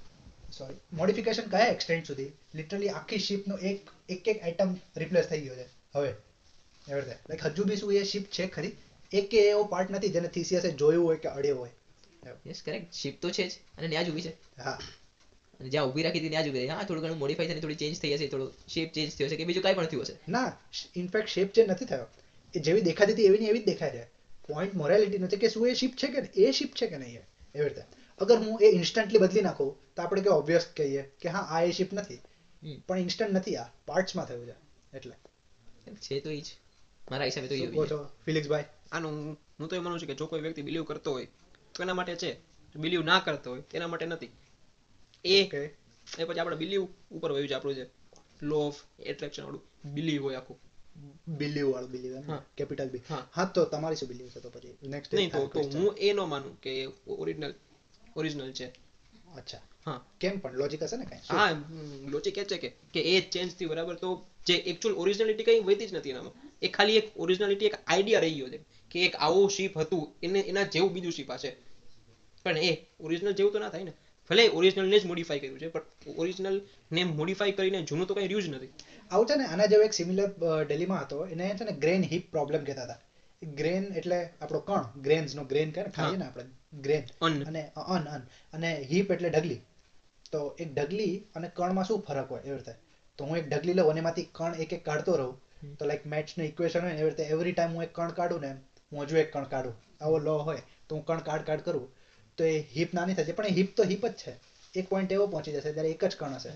A: સોરી મોડિફિકેશન કયા એક્સટેન્ટ સુધી? લિટરલી આખી શિપનો એક એક એક આઇટમ રિપ્લેસ થઈ ગયો છે. હવે એવી રીતે. લાઈક હજુ બી શું એ શિપ છે ખરી? એક કે એવો પાર્ટ નથી જેને થિસિયસે જોયું હોય કે અડ્યો હોય.
C: યસ કરેક્ટ શિપ તો છે જ અને ત્યાં જ ઊભી છે.
A: હા.
C: અને જ્યાં ઊભી રાખી હતી ત્યાં જ ઊભી રહી. હા થોડું ઘણું મોડિફાઈ થઈને થોડી ચેન્જ થઈ હશે થોડું શેપ ચેન્જ થયો હશે કે બીજું કાંઈ પણ થયું હશે.
A: ના ઇનફેક્ટ શેપ ચેન્જ નથી થયો. એ જેવી દેખાતી હતી એવી ને એવી જ દેખાય છે પોઈન્ટ મોરાલિટી નથી કે શું એ શિપ છે કે એ શિપ છે કે નહીં એવી રીતે. અગર હું એ ઇન્સ્ટન્ટલી બદલી નાખું તો આપણે કે ઓબ્વિયસ કહીએ કે હા આ એ શિપ નથી. પણ ઇન્સ્ટન્ટ નથી આ પાર્ટ્સમાં થયું છે. એટલે.
C: છે તો એ જ. મારા હિસાબે તો એ
A: શું
C: ઊભી
A: કહો
C: છે.
A: ફિલિક્સભાઈ?
B: આનું હું- હું તો એ માનું છું કે જો કોઈ વ્યક્તિ બિલીવ કરતો હોય તો એના માટે છે. બિલીવ ના કરતો હોય તેના માટે નથી. એ એ પછી આપણે બિલીવ ઉપર વયું છે આપણું જે લો ઓફ એટ્રેક્શન વાળું. બિલીવ હોય આખું.
A: બિલીવ વાળું બિલીવ
B: હા.
A: Capital B.
B: હા.
A: તો તમારી શું બિલીવ છે તો પછી? નેક્સ્ટ
B: નહીં તો તો હું એ નો માનું કે ઓરિજિનલ ઓરિજિનલ છે.
A: અચ્છા.
B: હા.
A: કેમ પણ? લોજિક હશે ને કઈ?
B: હા લોજિક એ છે કે કે એ ચેન્જથી બરાબર? તો જે એકચ્યુઅલ ઓરિજિનાલિટી કઈ વધી જ નથી એનામાં. એ ખાલી એક ઓરિજિનાલિટી એક આઈડિયા રહી ગયો છે કે એક આવો શીપ હતું એને એના જેવું બીજું શીપ હશે. પણ એ ઓરિજિનલ જેવું તો ના થાય ને. ભલે ઓરિજિનલ ને જ મોડિફાઈ કર્યું છે પણ ઓરિજિનલ ને મોડિફાઈ કરીને જૂનું તો કઈ રહ્યું જ નથી.
A: આવું છે ને આના જેવો એક સિમિલર ડેલીમાં હતો. એને છે ને ગ્રેન હિપ પ્રોબ્લેમ કહેતા હતા. ગ્રેન એટલે આપણો કણ ગ્રેન્સ નો ગ્રેન કહે ને ખાઈએ ને આપણે ગ્રેન અને અન અન અને હિપ એટલે ઢગલી. તો એક ઢગલી અને કણમાં શું ફરક હોય એવી રીતે? તો હું એક ઢગલી લઉં અને એમાંથી કણ એક એક કાઢતો રહું. તો લાઈક મેથ્સનું ઇક્વેશન હોય એવી રીતે એવરી ટાઈમ હું એક કણ કાઢું ને હું હજુ એક કણ કાઢું. આવો લો હોય તો હું કણ કાઢ કાઢ કરું. તો એ હિપ નાની થશે પણ એ હિપ તો હિપ જ છે. એક પોઈન્ટ એવો પહોંચી જશે ત્યારે એક જ કણ હશે.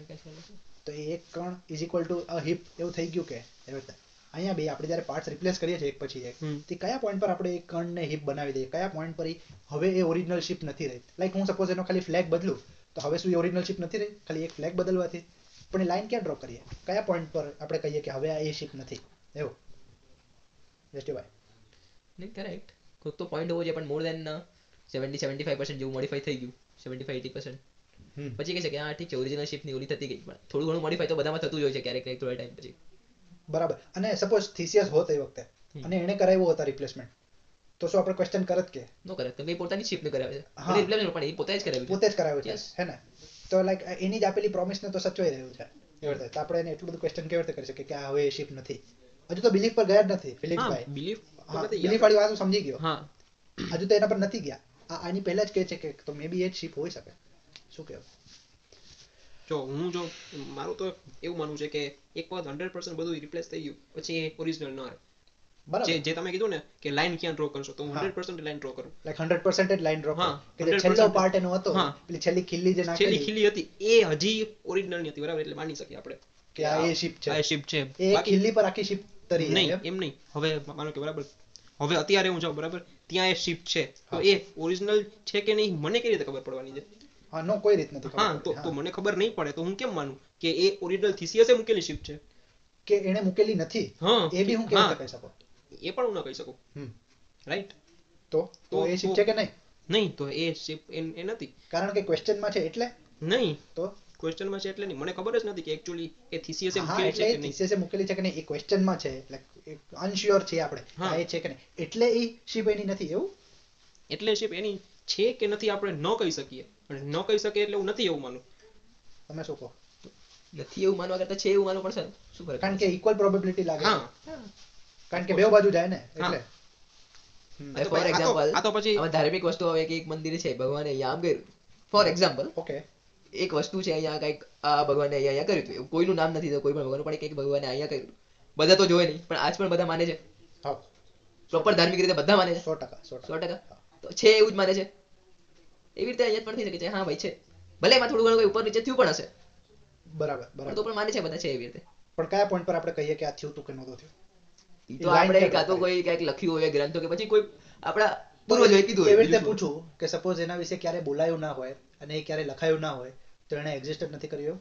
A: તો એ એક કણ is equal to a heap એવું થઈ ગયું કે. એવી રીતે અહીંયા બે આપણે જ્યારે પાર્ટ્સ રિપ્લેસ કરીએ છીએ એક પછી એક તે કયા પોઈન્ટ પર આપણે એક કણને હિપ બનાવી દઈએ? કયા પોઈન્ટ પર હવે એ ઓરિજિનલ શિપ નથી રહી? લાઈક હું સપોઝ એનો ખાલી ફ્લેગ બદલું તો હવે શું એ ઓરિજિનલ શિપ નથી રહી? ખાલી એક ફ્લેગ બદલવાથી. પણ એ લાઈન ક્યાં ડ્રો કરીએ? કયા પોઈન્ટ પર આપણે કહીએ કે હવે આ એ શિપ નથી? એવું. જસ્ટિફાય
C: નહીં કરેક્ટ કોઈક તો પોઈન્ટ હોવો જોઈએ પણ more than seventy seventy five percent જેવું મોડિફાઈ થઈ ગયું. સેવન્ટી ફાઈવ એટી પર્સન્ટ પછી કહે છે કે હા ઠીક છે ઓરિજિનલ શિપની ઓલી થતી ગઈ. પણ થોડું ઘણું મોડિફાઈ તો બધામાં થતું જ હોય છે ક્યારેક ક્યારેક થોડા ટાઈમ પછી.
A: બરાબર. અને સપોઝ થિસિયસ હોત એ વખતે અને એણે કરાવ્યો હતા રિપ્લેસમેન્ટ તો શું આપણે ક્વેશ્ચન કરત કે?
C: નો કરે કેમ કે પોતાની શિપને કરાવે છે. ભલે પણ એ પોતે જ કરાવે છે.
A: પોતે જ કરાવે છે. હે ને? તો લાઈક એની જ આપેલી પ્રોમિસને તો સચવાઈ રહ્યું છે. એ રીતે? તો આપણે એને એટલું બધું ક્વેશ્ચન કેવી રીતે કરી શકીએ કે આ હવે શિપ નથી. હજુ તો બિલીફ પર ગયા જ નથી
B: હા
A: ફિલિપ્સભાઈ
B: બિલીફ
A: બિલીફ વાળી વાત હું સમજી ગયો.
B: હા.
A: હજુ તો એના પર નથી ગયા. આ આની પહેલા જ કહે છે કે તો મે બી એ જ શિપ હોઈ શકે. શું કહેવું
B: જો હું જો મારું તો એવું માનવું છે કે એક વખત હંડ્રેડ પર્સન્ટ બધું રિપ્લેસ થઈ ગયું પછી એ ઓરિજિનલ ન આવે.
A: બરાબર.
B: જે તમે કીધું ને કે લાઈન ક્યાં ડ્રો કરશો તો હું
A: હા.
B: હંડ્રેડ પર્સન્ટ લાઈન ડ્રો કરું.
A: લાઈક હંડ્રેડ પર્સન્ટ જ લાઈન ડ્રો
B: હા,
A: કે જે છેલ્લો પાર્ટ એનો હતો. પેલી છેલ્લી ખીલ્લી જે
B: છેલ્લી
A: નાખેલી
B: ખીલી હતી એ હજી ઓરિજિનલની હતી બરાબર? એટલે માની શકીએ આપણે
A: કે આ એ શિપ છે.
B: આ શિપ છે.
A: એ ખીલ્લી પર આખી શિપ તરી
B: નહીં
A: એમ?
B: એમ નહીં. હવે માનો કે બરાબર. હવે અત્યારે હું જાઉં બરાબર? ત્યાં એ શિપ છે. તો એ ઓરિજિનલ છે કે નહીં મને કેવી રીતે ખબર પડવાની છે?
A: હા નો કોઈ રીત નથી
B: હા તો તો મને ખબર નહીં પડે તો હું કેમ માનું? કે એ ઓરિજિનલ થિસિયસે મૂકેલી શિપ છે.
A: કે એણે મૂકેલી નથી?
B: હા.
A: એ બી હું કેવી રીતે કહી શકું?
B: એ પણ હું ન કહી શકું. રાઈટ
A: તો? તો એ શિપ છે કે નહીં?
B: નહીં તો એ શિપ એ નથી.
A: કારણ કે ક્વેશ્ચનમાં છે એટલે?
B: નહીં.
A: તો?
B: ક્વેશ્ચનમાં છે એટલે નહીં. મને ખબર જ નથી કે એકચ્યુઅલી એ થિસિયસ
A: એટલે
B: છે કે નહીં.
A: thesis મૂકેલી છે કે નહીં એ ક્વેશ્ચનમાં છે like અનશ્યોર છે આપણે
B: હા.
A: એ છે કે નહીં. એટલે એ શીપ એની નથી એવું?
B: એટલે શિપ એની છે કે નથી આપણે ન કહી શકીએ. અને ન કહી શકે એટલે હું નથી એવું માનું.
A: તમે શું કહો?
C: નથી એવું માનવા કરતા છે એવું માનવું પડશે શું કરે
A: કારણ કે ઇક્વલ પ્રોબેબિલિટી લાગે.
B: હા.
A: કારણ કે બે બાજુ જાય ને એટલે.
C: ફોર એક્ઝામ્પલ
B: આ તો પછી
C: ધાર્મિક વસ્તુ હવે કે એક મંદિર છે ભગવાને અહીંયા આમ કર્યું. For example
A: okay.
C: એક વસ્તુ છે અહીંયા કંઈક આ ભગવાને અહીંયા કર્યું હતું. એવું કોઈનું નામ નથી કોઈ પણ ભગવાન પણ કંઈક ભગવાને અહીંયા કર્યું. બધા તો જોવે નહીં પણ આજ પણ બધા માને છે. પ્રોપર ધાર્મિક રીતે બધા માને છે.
A: સો ટકા સો ટકા.
C: તો છે એવું જ માને છે. એવી રીતે અહીંયા પણ થઈ શકે છે હા ભાઈ છે. ભલે એમાં થોડું ઘણું કંઈ ઉપર નીચે થયું પણ હશે.
A: બરાબર
C: બરાબર. તો પણ માને છે બધા છે એવી રીતે.
A: પણ કયા પોઈન્ટ પર આપણે કહીએ કે આ થયું તું કે નહોતું થયું?
C: તો આપણે કાં તો કોઈ કંઈક લખ્યું હોય ગ્રંથો કે પછી કોઈ આપણા પૂર્વજોએ કીધું હોય
A: એવી રીતે પૂછું કે સપોઝ એના વિશે ક્યારે બોલાયું ના હોય અને એ ક્યારે લખાયું ના હોય તો એને એક્ઝિસ્ટ જ નથી કર્યું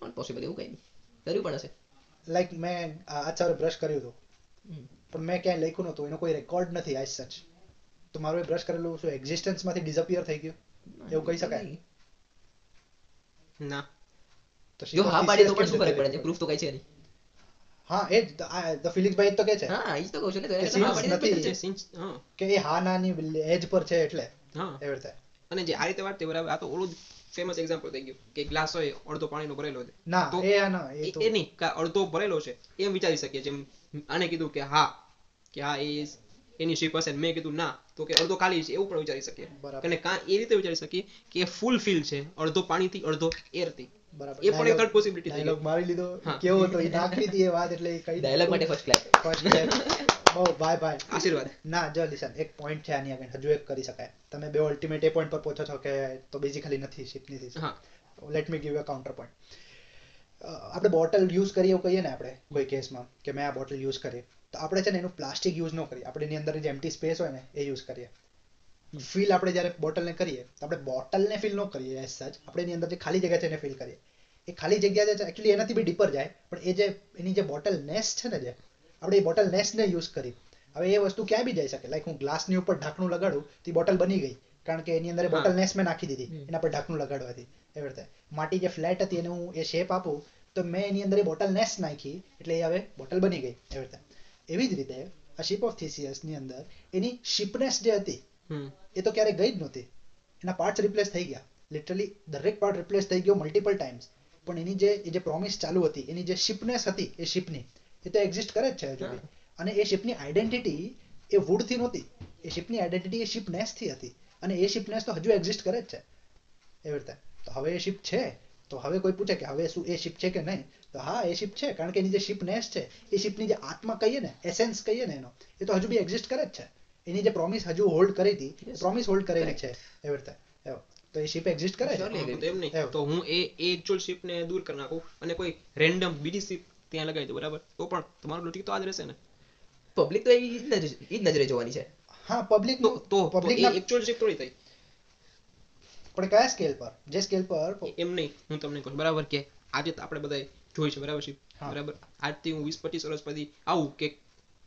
C: પણ પોસિબલ એવું કંઈ નહીં. કર્યું પણ હશે.
A: લાઈક મેં આ આજ સવારે બ્રશ કર્યું હતું. પણ મેં ક્યાંય લખ્યું નહોતું એનો કોઈ રેકોર્ડ નથી આજ સચ તો મારું એ બ્રશ કરેલું શું એક્ઝિસ્ટન્સમાંથી ડિસઅપિયર થઈ ગયું? એવું કહી શકાય?
B: ના.
A: તો
C: જો હા પાડી તો પણ શું ફરક પડે છે પ્રૂફ તો કઈ છે નહીં.
A: હા એ ધ ફિલિક્સ ભાઈ તો કે છે.
C: હા એ તો કહું છું ને તો એને હા પાડી
B: હા.
A: કે એ હા નાની એજ પર છે એટલે
B: હા.
A: એવી રીતે.
B: અને જે આ રીતે વાત થઈ બરાબર આ તો ઓલું ફેમસ એક્ઝામ્પલ થઈ ગયું કે ગ્લાસ હોય અડધો પાણીનો ભરેલો છે.
A: ના
B: તો
A: એ ના એ
B: એ
A: તો
B: એ નહીં અડધો ભરેલો છે એમ વિચારી શકીએ જેમ આને કીધું કે હા કે હા એ એની શિપ હશે મેં કીધું ના તો કે અડધો ખાલી છે એવું પણ વિચારી શકીએ. એટલે કાં એ રીતે વિચારી શકીએ કે ફૂલ ફિલ છે અડધો પાણીથી અડધો એરથી
A: બરાબર.
B: એ પણ એક થર્ડ પોસિબિલિટી
A: ડાયલોગ મારી લીધો. કેવો તો એ નાખી દીધી એ વાત એટલે કઈ
C: ડાયલોગ માટે ફર્સ્ટ ક્લાસ
A: ફર્સ્ટ ક્લાસ બહુ ભાઈ ભાઈ.
B: આશીર્વાદ.
A: ના જો લિસન એક પોઈન્ટ છે આની આગળ. હજુ એક કરી શકાય. તમે બે અલ્ટિમેટ એ પોઈન્ટ પર પહોંચો છો કે તો ખાલી નથી શીપ નથી.
B: હા.
A: Let me give a counter point આપણે બોટલ યુઝ કરીએ એવું કહીએ ને આપણે કોઈ કેસમાં કે મેં આ બોટલ યુઝ કરી. તો આપણે છે ને એનું પ્લાસ્ટિક યુઝ ન કરીએ. આપણે એની અંદર જે એમટી સ્પેસ હોય ને એ યુઝ કરીએ. ફિલ આપણે જ્યારે બોટલને કરીએ તો આપણે બોટલને ફિલ ન કરીએ એઝ સચ આપણે એની અંદર જે ખાલી જગ્યા છે એને ફિલ કરીએ. એ ખાલી જગ્યા છે એકચ્યુઅલી એનાથી બી ડીપર જાય પણ એ જે એની જે બોટલ નેસ છે ને જે આપણે એ બોટલ નેસને યુઝ કરી હવે એ વસ્તુ ક્યાં બી જઈ શકે. લાઈક હું ગ્લાસની ઉપર ઢાંકણું લગાડું તો એ બોટલ બની ગઈ. કારણ કે એની અંદર. બોટલ નેસ મેં નાખી દીધી. એના પર ઢાંકણું લગાડવાથી. એવી રીતે. માટી જે ફ્લેટ હતી એને હું એ શેપ આપું તો મેં એની અંદર એ બોટલ નેસ નાખી એટલે એ હવે બોટલ બની ગઈ. એવી રીતે. એવી જ રીતે આ શિપ ઓફની અંદર એની શિપનેસ જે હતી એ તો ક્યારેય ગઈ જ નહોતી. એના પાર્ટ્સ રિપ્લેસ થઈ ગયા. લિટરલી દરેક પાર્ટ રિપ્લેસ થઈ ગયો મલ્ટિપલ ટાઈમ્સ પણ એની જે એ જે પ્રોમિસ ચાલુ હતી એની જે શિપનેસ હતી એ શિપની એ તો એક્ઝિસ્ટ કરે જ છે હજુ અને એ શિપની આઈડેન્ટિટી એ વુડથી નહોતી. એ શિપની આઈડેન્ટિટી એ શિપનેસથી હતી. અને એ શિપનેસ તો હજુ એક્ઝિસ્ટ કરે જ છે. એવી રીતે. તો હવે એ શિપ છે. તો હવે કોઈ પૂછે કે હવે શું એ શિપ છે કે નહીં? તો હા એ શિપ છે કારણ કે એની જે શિપનેસ છે એ શિપની જે આત્મા કહીએ ને એસેન્સ કહીએ ને એનો એ તો હજુ બી એક્ઝિસ્ટ કરે જ છે. એની જે પ્રોમિસ હજુ હોલ્ડ કરી હતી પ્રોમિસ હોલ્ડ કરેલી છે એવી રીતે. એવો. તો એ શિપ એક્ઝિસ્ટ કરે છે.
B: તો એમ નહીં. તો હું એ એ એકચ્યુઅલ શિપને દૂર કરી નાખું અને કોઈ રેન્ડમ બીજી શિપ ત્યાં લગાવી દઉં બરાબર? તો પણ તમારું લોજિક તો આ જ રહેશે ને.
C: પબ્લિક તો એ જ નજરે- નજરે જોવાની છે.
A: હા પબ્લિક
B: તો તો
A: પબ્લિક
B: એ એકચ્યુઅલ શિપ થોડી થઈ.
A: પણ કયા સ્કેલ પર? જે સ્કેલ પર
B: એમ નહીં હું તમને કહું બરાબર કે આજે આપણે બધા જોઈ છે બરાબર છે? બરાબર? આજથી હું વીસ પચીસ વર્ષ પછી આવું કે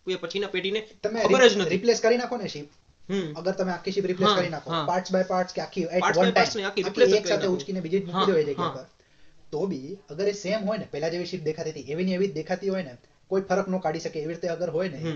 B: કોઈ પછીના પેઢીને
A: તમે
B: ખબર જ નથી.
A: રિપ્લેસ કરી નાખો ને શિપ
B: હમ.
A: અગર તમે આખી શિપ રિપ્લેસ કરી નાખો. પાર્ટ્સ બાય પાર્ટ્સ કે આખી એટ વન ટાઈમ
B: આખી
A: એક સાથે. ઉચકીને બીજી જ મૂકી દો એ જગ્યા પર. તો બી અગર એ સેમ હોય ને પહેલા જેવી શિપ દેખાતી હતી એવી ને એવી જ દેખાતી હોય ને કોઈ ફરક ન કાઢી શકે એવી રીતે અગર હોય ને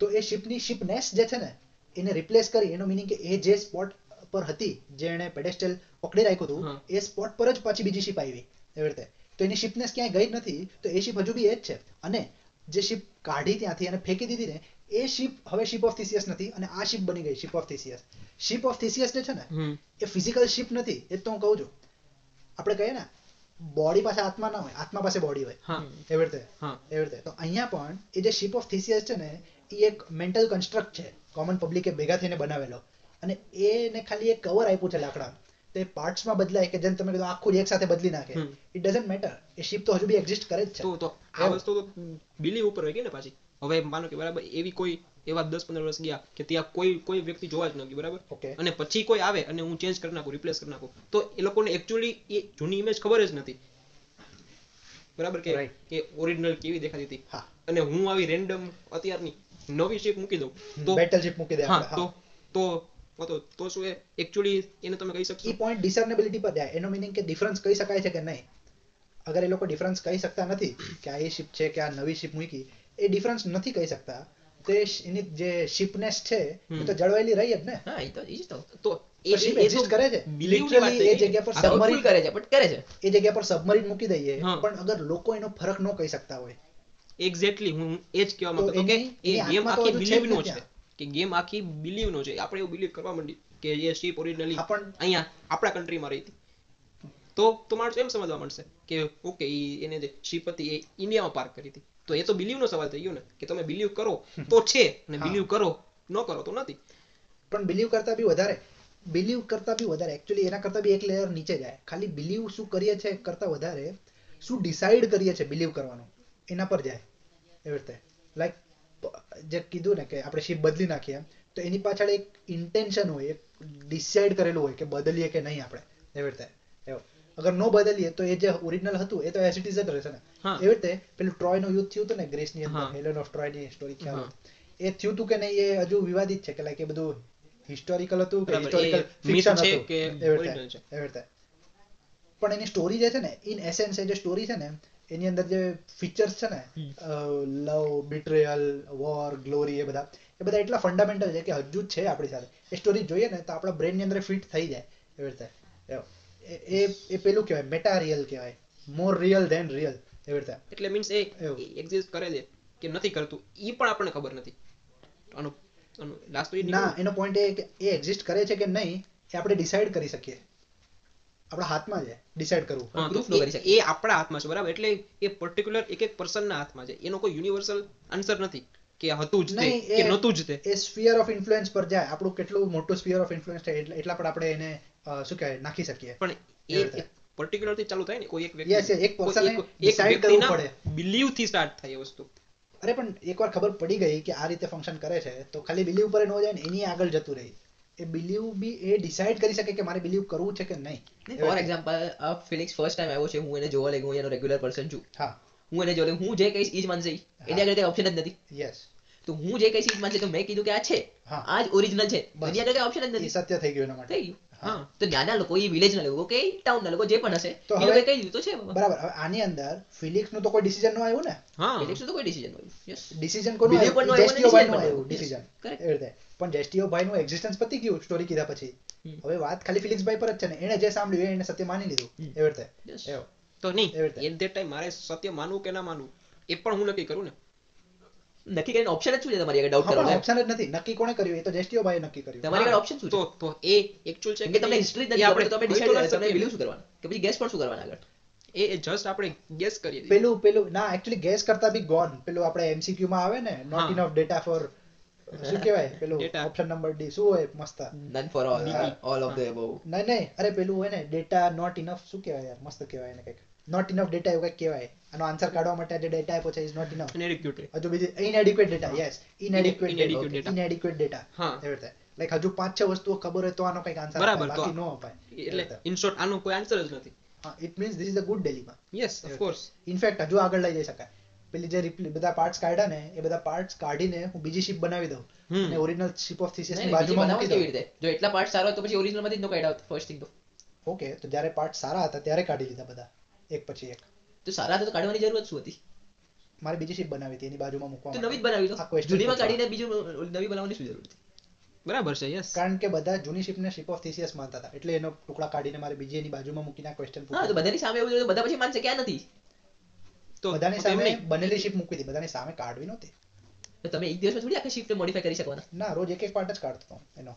A: તો એ શિપની શિપનેસ જે છે ને એને રિપ્લેસ કરી એનો મિનિંગ કે એ જે સ્પોટ પર હતી જે એને પેડેસ્ટલ પકડી રાખ્યું હતું એ સ્પોટ પર જ પાછી બીજી શિપ આવી. એવી રીતે. તો એની શિપને ક્યાંય ગઈ નથી તો એ શિપ હજુ બી એ જ છે. અને જે શિપ કાઢી ત્યાંથી અને ફેંકી દીધી ને એ શિપ હવે શિપ ઓફ થિસિયસ નથી અને આ શિપ બની ગઈ ship of Theseus ship of Theseus જે છે ને એ ફિઝિકલ શિપ નથી એ તો હું કહું છું. આપણે કહીએ ને બોડી પાસે આત્મા ના હોય આત્મા પાસે બોડી હોય. એવી રીતે. એવી રીતે. તો અહીંયા પણ એ જે શિપ ઓફ થિસિયસ છે ને એ એક મેન્ટલ કન્સ્ટ્રક્ટ છે કોમન પબ્લિકે ભેગા થઈને બનાવેલો. અને એને ખાલી એક કવર આપ્યું છે લાકડા તો એ પાર્ટ્સમાં બદલાય કે જેમ તમે કીધું આખું એક સાથે બદલી નાખે. ઇટ ડઝન્ટ મેટર એ શિપ તો હજુ બી એક્ઝિસ્ટ કરે જ છે.
B: તો તો આ વસ્તુ તો બિલીવ ઉપર હોય કે ને પાછી? હવે માનો કે બરાબર એવી કોઈ એવા દસ પંદર વર્ષ ગયા કે ત્યાં કોઈ કોઈ વ્યક્તિ જોવા જ ન ગયું બરાબર? અને પછી કોઈ આવે અને હું ચેન્જ કરી નાખું રિપ્લેસ કરી નાખું. તો એ લોકોને એકચ્યુઅલી એ જૂની ઇમેજ ખબર જ નથી. બરાબર કે. કે ઓરિજિનલ કેવી દેખાતી હતી? અને હું આવી રેન્ડમ અત્યારની નવી શિપ મૂકી દઉં. તો
A: બેટલ શિપ મૂકી દે
B: હા. તો તો તો તો શું એ? એકચ્યુઅલી એને તમે કહી
A: એ
B: ઈ
A: પોઈન્ટ ડિસર્નેબિલિટી પર જાય. એનો મીનિંગ કે ડિફરન્સ કહી શકાય છે કે નહીં? અગર એ લોકો ડિફરન્સ કહી શકતા નથી કે આ એ શિપ છે કે આ નવી શિપ મૂકી એ ડિફરન્સ નથી કહી શકતા. તો એની જે શિપનેસ છે એ તો જળવાયેલી રહી જ ને?
C: હા એ તો એ તો.
B: તો
A: કરે છે. એ જગ્યા પર
C: આ તો
A: submarine
C: full કરે છે બટ કરે છે.
A: એ જગ્યા પર સબમરીન મૂકી દઈએ પણ અગર લોકો એનો ફરક ન કહી શકતા હોય.
B: એક્ઝેક્ટલી હું એ જ કહેવા માંગતો કે એ ગેમ આખી બિલીવ નો છે. કે ગેમ આખી બિલીવ નો છે. આપણે એવું બિલીવ કરવા માંડી કે એ શિપ ઓરિજિનલી
A: પણ
B: અહીંયા આપણા કન્ટ્રીમાં રહી હતી. તો તો માણસો એમ સમજવા મળશે કે ઓકે એને જે શિપ હતી એ ઇન્ડિયામાં પાર્ક કરી હતી. તો એ તો બિલીવ નો સવાલ થઈ ગયો ને કે તમે બિલીવ કરો તો છે અને બિલીવ કરો ન કરો તો નથી.
A: પણ બિલીવ કરતા બી વધારે. બિલીવ કરતા બી વધારે. એકચ્યુઅલી એના કરતા બી એક લેયર નીચે જાય. ખાલી બિલીવ શું કરીએ છે કરતા વધારે શું ડિસાઈડ કરીએ છે બિલીવ કરવાનું એના પર જાય. એવી રીતે. લાઈક જે કીધું ને કે આપણે શિપ બદલી નાખીએ એમ, તો એની પાછળ એક ઇન્ટેન્શન હોય એક ડિસાઈડ કરેલું હોય કે બદલીએ કે નહીં આપણે. એવી રીતે. અગર નો બદલીએ તો એ જે ઓરિજિનલ હતું એ તો એઝ ઇટ ઇઝ જ રહેશે ને. એવી રીતે પેલું ટ્રોયનું યુદ્ધ થયું હતું ને ગ્રીસની અંદર
B: હા.
A: હેલન ઓફ ટ્રોયની સ્ટોરી ખ્યાલ એ થયું હતું કે નહીં એ હજુ વિવાદિત છે કે લાઈક એ બધું હિસ્ટોરિકલ હતું કે હિસ્ટોરિકલ ફિક્શન હતું. એવી રીતે. પણ એની સ્ટોરી જે છે ને ઇન એસેન્સ એ જે સ્ટોરી છે ને એની અંદર જે ફીચર્સ છે ને લવ બિટ્રેયલ વોર ગ્લોરી એ બધા એ બધા એટલા ફંડામેન્ટલ છે કે હજુ જ છે આપણી સાથે. એ સ્ટોરી જોઈએ ને તો આપણા બ્રેનની અંદર ફિટ થઈ જાય એવી રીતે. એ- એ પેલું કહેવાય મેટા રિયલ કહેવાય. મોર રિયલ ધેન રિયલ એવી રીતે.
B: એટલે મીન્સ એ એક્ઝિસ્ટ કરે છે કે નથી કરતું એ પણ આપણને ખબર નથી. આનો આનું લાસ્ટ
A: ના એનો પોઈન્ટ એ કે એ એક્ઝિસ્ટ કરે છે કે નહીં એ આપણે ડિસાઈડ કરી શકીએ. આપણા હાથમાં છે ડિસાઈડ કરવું.
B: એ- એ આપણા હાથમાં છે બરાબર? એટલે એ પર્ટિક્યુલર એક એક પર્સનના હાથમાં છે. એનો કોઈ યુનિવર્સલ આન્સર નથી કે હતું જ તે કે નહોતું જ તે.
A: એ સ્ફિયર ઓફ ઇન્ફ્લુએન્સ પર જાય. આપણું કેટલું મોટું સ્ફિયર ઓફ ઇન્ફ્લુઅન્સ થાય એટલા એટલા પર આપણે એને શું કહેવાય નાખી શકીએ.
B: પણ
A: એ.
B: પર્ટિક્યુલરથી ચાલુ થાય ને કોઈ એક
A: વ્યક્તિ યસ એક પર્સન decide કરવું પડે.
B: બિલીવથી સ્ટાર્ટ થાય એ વસ્તુ.
A: અરે પણ એકવાર ખબર પડી ગઈ કે આ રીતે ફંક્શન કરે છે તો ખાલી બિલીવ પર ન જાય ને એની આગળ જતું રહી. એ બિલીવ બી એ ડિસાઈડ કરી શકે કે મારે બિલીવ કરવું છે કે નહીં.
C: For example Felix first time આવ્યો છે હું એને જોવા લાગ્યો હું એનો રેગ્યુલર પર્સન છું.
A: હા.
C: હું એને જોડે હું જે કહીશ એ જ માનશે એની આગળ કઈ ઓપ્શન જ નથી.
A: યસ
C: તો હું જે કહીશ એ જ માનશે તો મેં કીધું કે આ છે. આ જ ઓરિજિનલ છે. એની આગળ કઈ ઓપ્શન જ નથી.
A: સત્ય થઈ ગયું એના માટે.
C: થઈ ગયું. તો ત્યાંના લોકો એ વિલેજ ના લોકો કે ટાઉન ના લોકો જે પણ હશે
A: તો
C: એ
A: હવે-
C: કહી દીધું તો છે.
A: બરાબર આની અંદર ફિલિક્સનું તો કોઈ ડિસિઝન ન આવ્યું ને?
B: હા.
C: ફિલિક્સનું તો કોઈ decision નહોતું. યસ
A: ડિસિઝન કોનું આવ્યું? જેસ્ટીઓ ભાઈ નું આવ્યું
C: નો.
A: ડિસિઝન કરેક્ટ રીતે. પણ જેસ્ટીઓ ભાઈ નું એક્ઝિસ્ટન્સ પતી ગયું સ્ટોરી કીધા પછી. હવે વાત ખાલી ફિલિક્સ ભાઈ પર જ છે ને એને જે સાંભળ્યું એને સત્ય માની લીધું. એવી રીતે.
B: તો નહીં એટ ધેટ ટાઈમ મારે સત્ય માનવું કે ના માનવું એ પણ હું નક્કી કરું ને.
C: નક્કી કરીને ઓપ્શન જ શું છે તમારી આગળ ડાઉટ કરવાનો
A: ઓપ્શન જ નથી. નક્કી કોણે કર્યું? એ તો જેસ્ટીઓ ભાઈએ નક્કી કર્યું.
C: તમારી આગળ ઓપ્શન શું છે?
B: તો એ એકચ્યુઅલ છે
C: કે તમને હિસ્ટ્રી નથી
B: આપણે
C: તમે ડિસાઈડ તમે બિલીવ શું કરવાનું? કે પછી ગેસ પણ શું કરવાના આગળ?
B: એ જસ્ટ આપણે ગેસ કરીએ છીએ.
A: પેલું પેલું ના એકચ્યુઅલી ગેસ કરતા બી ગોન પેલું આપણે એમસીક્યુ માં આવે ને નોટ. ઇનફ ડેટા ફોર શું કહેવાય? પેલું ઓપ્શન નંબર ડી શું હોય? મસ્ત.
C: None for all all of the above
A: નહીં નહીં. અરે પેલું હોય ને ડેટા નોટ ઇનફ શું કહેવાય યાર? મસ્ત કહેવાય એને કંઈક. નોટ ઇનફ ડેટા એવું કંઈક કહેવાય. આનો આન્સર કાઢવા માટે જે ડેટા આપ્યો છે ઇઝ નોટ ઇનફ
B: ઇનએડિક્યુએટ
A: હજુ બીજી inadequate data yes
B: inadequate
A: data inadequate data
B: હા.
A: એવી રીતે લાઈક હજુ પાંચ છ વસ્તુઓ ખબર હોય તો આનો કંઈક આન્સર
B: બરાબર,
A: બાકી નો અપાય.
B: એટલે ઇન શોર્ટ આનો કોઈ આન્સર જ નથી.
A: હા it means this is a good ડેલીમાં
B: yes of course
A: in fact હજુ આગળ લઈ જઈ શકાય. પેલી જે બધા પાર્ટ્સ કાઢ્યા ને એ બધા પાર્ટ્સ કાઢીને હું બીજી શિપ બનાવી દઉં. અને ઓરિજિનલ શિપ ઓફ
C: થીસિસની
A: બાજુમાં મૂકી દઉં.
C: જો એટલા પાર્ટ સારો હોય તો પછી ઓરિજિનલમાંથી જ નો કાઢ્યા ફર્સ્ટ થિંગ તો.
A: ઓકે તો જ્યારે પાર્ટ સારા હતા ત્યારે કાઢી લીધા બધા. એક પછી એક.
C: તો સારા હતા તો કાઢવાની જરૂરત શું હતી?
A: મારે બીજી શિપ બનાવી હતી એની બાજુમાં મૂકવા
C: તો નવી જ બનાવી તો? જૂનીમાં કાઢીને બીજું નવી બનાવવાની શું જરૂર હતી?
B: બરાબર છે યસ
A: કારણ કે બધા જૂની શિપને શિપ ઓફ થીસીસ માનતા હતા. એટલે એનો ટુકડા કાઢીને મારે બીજી એની બાજુમાં મૂકીને આ ક્વેશ્ચન
C: હા તો બધાની સામે એવું બધા પછી માનશે કે આ નથી.
B: તો
A: બધાની સામે બનેલી શિપ મૂકી હતી બધાની સામે કાઢવી નહોતી.
C: તો તમે એક દિવસમાં થોડી આખી શિફ્ટ મોડિફાઈ કરી શકવાના.
A: ના રોજ એક એક પાર્ટ જ કાઢતો એનો.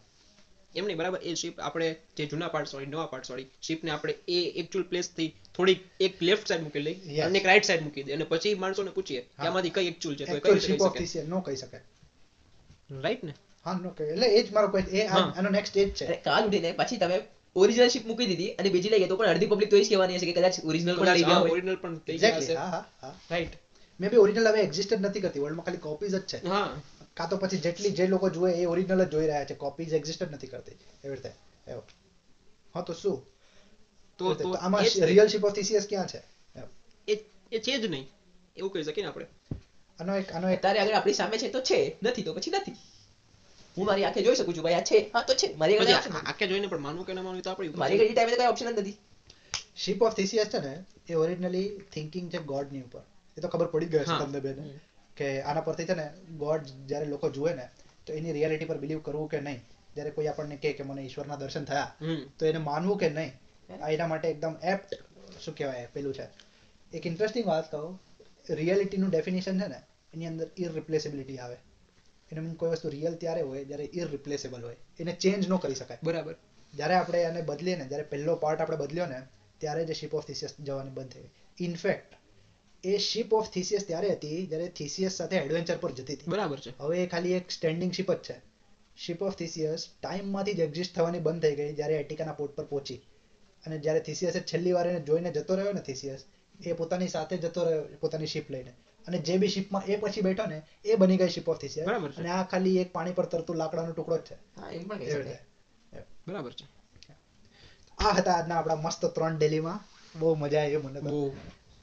B: એમ નહીં બરાબર? એ શિપ આપણે જે જૂના પાર્ટ્સ વાળી નવા પાર્ટ્સ વાળી શિપને આપણે એ એકચ્યુઅલ પ્લેસથી થોડીક એક લેફ્ટ સાઈડ મૂકી લઈ અને એક રાઈટ સાઈડ મૂકી દે. અને પછી માણસોને પૂછીએ કે આમાંથી કઈ એકચ્યુઅલ છે તો કઈ
A: શિપ
B: કહી
A: ઓફ નો કહી શકે
B: રાઈટ ને?
A: હા નો કહે એટલે એ જ મારો પોઈન્ટ એ આનો નેક્સ્ટ સ્ટેજ છે.
C: કાલ ઉઠીને પછી તમે ઓરિજિનલ શિપ મૂકી દીધી અને બીજી લઈ ગયા તો પણ અડધી પબ્લિક તો એ જ કહેવાની હશે કે કદાચ ઓરિજિનલ પણ લઈ ગયા હોય.
B: ઓરિજિનલ પણ થઈ ગયા હશે.
A: હા હા હા.
B: રાઈટ
A: મે બી ઓરિજિનલ હવે એક્ઝિસ્ટ જ નથી કરતી વર્લ્ડમાં ખાલી કોપીઝ જ છે.
B: હા.
A: કાં તો પછી જેટલી જે લોકો જુએ એ ઓરિજિનલ જ જોઈ રહ્યા છે. કોપીઝ એક્ઝિસ્ટ જ નથી કરતી. એવી રીતે એવું હા તો શું?
B: તો તો
A: આમાં રિયલ શિપ ઓફ થીસીસ ક્યાં છે?
B: એ એ છે જ નહીં. એવું કહી શકીએ ને આપણે?
A: આનો એક આનો એક
C: તારે આગળ આપણી સામે છે તો છે. નથી તો પછી નથી. હું મારી આંખે જોઈ શકું છું ભાઈ આ છે. હા તો છે. મારી આગળ.
B: આંખે જોઈને પણ માનવું કે ના માનવું તો આપણી
C: મારી. આગળ ટાઈમે કઈ ઓપ્શન જ નથી.
A: શિપ ઓફ થિસિયસ છે ને એ ઓરિજિનલી થિંકિંગ છે ગોડની ઉપર. એ તો ખબર પડી જ ગઈ
B: છે
A: તમને બેને. કે આના પરથી છે ને ગોડ જ્યારે લોકો જુએ ને તો એની રિયાલિટી પર બિલીવ કરવું કે નહીં? જ્યારે કોઈ આપણને કહે કે મને ઈશ્વરના દર્શન થયા તો એને માનવું કે નહીં? આ એના માટે એકદમ એપ્ટ શું કહેવાય પેલું છે. એક ઇન્ટરેસ્ટિંગ વાત કહું રિયાલિટીનું ડેફિનેશન છે ને એની અંદર ઇરરિપ્લેસેબિલિટી આવે. એને મીન કોઈ વસ્તુ રિયલ ત્યારે હોય જ્યારે ઇરરિપ્લેસેબલ હોય. એને ચેન્જ ન કરી શકાય.
B: બરાબર.
A: જ્યારે આપણે એને બદલીએ ને જ્યારે પહેલો પાર્ટ આપણે બદલ્યો ને ત્યારે જે શિપ ઓફ થિસિયસ જવાની બંધ થઈ ઇનફેક્ટ એ શિપ ઓફ થિસિયસ ત્યારે હતી જ્યારે થિસિયસ સાથે એડવેન્ચર પર જતી હતી.
B: બરાબર છે.
A: હવે એ ખાલી એક સ્ટેન્ડિંગ શિપ જ છે. શિપ ઓફ થિસિયસ ટાઈમમાંથી જ એક્ઝિસ્ટ થવાની બંધ થઈ ગઈ જ્યારે એટિકાના પોર્ટ પર પહોંચી. અને જ્યારે થિસિયસે છેલ્લી વાર એને જોઈને જતો રહ્યો ને થિસિયસ એ પોતાની સાથે જતો રહ્યો પોતાની શિપ લઈને. અને જે બી શિપમાં એ પછી બેઠો ને એ બની ગઈ શિપ ઓફ થિસિયસ
B: બરાબર
A: અને આ ખાલી એક પાણી પર તરતું લાકડાનો ટુકડો જ છે.
B: બરાબર છે.
A: આ હતા આજના આપણા મસ્ત ત્રણ ડેલીમાં. બહુ મજા આવી મને
B: બહુ.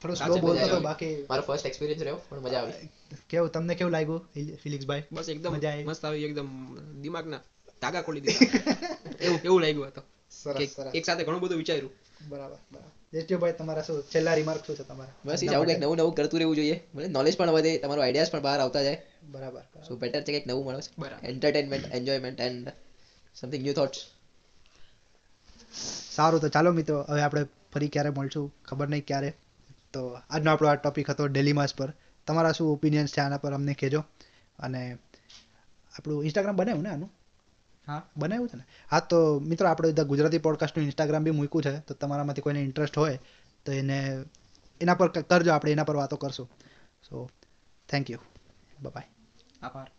A: થોડું સ્લો બોલતો હતો બાકી
C: મારો ફર્સ્ટ એક્સપિરિયન્સ રહ્યો પણ મજા આવી.
A: કેવું તમને કેવું લાગ્યું ફિલ- ફિલિક્સભાઈ
B: બસ એકદમ
A: મજા આવી.
B: મસ્ત આવી એકદમ દિમાગના ધાગા ખોલી દીધા. એવું એવું લાગ્યું હતું
A: સરસ સરસ.
B: એક સાથે ઘણું બધું વિચાર્યું.
A: બરાબર બરાબર. જેઠજીભાઈ તમારા શું છેલ્લા રિમાર્ક શું છે તમારા?
C: બસ આવું કંઈક નવું નવું કરતું રહેવું જોઈએ. મને નોલેજ પણ વધે તમારો આઈડિયાઝ પણ બહાર આવતા જાય.
A: બરાબર બરાબર.
C: સો બેટર છે કંઈક નવું મળે છે.
B: બરાબર.
C: Entertainment enjoyment and something new thoughts
A: સારું તો ચાલો મિત્રો હવે આપણે ફરી ક્યારે મળશું ખબર નહીં ક્યારે. તો આજનો આપણો આ ટોપિક હતો ડેલી માસ પર. તમારા શું ઓપિનિયન્સ છે આના પર અમને કહેજો. અને આપણું ઇન્સ્ટાગ્રામ બનાવ્યું ને આનું? હા. બનાવ્યું છે ને? હા તો મિત્રો આપણે બધા ગુજરાતી પોડકાસ્ટનું ઇન્સ્ટાગ્રામ બી મૂક્યું છે તો તમારામાંથી કોઈને ઇન્ટરેસ્ટ હોય તો એને એના પર કરજો આપણે એના પર વાતો કરશું. સો થેન્ક યુ બાય
B: આભાર.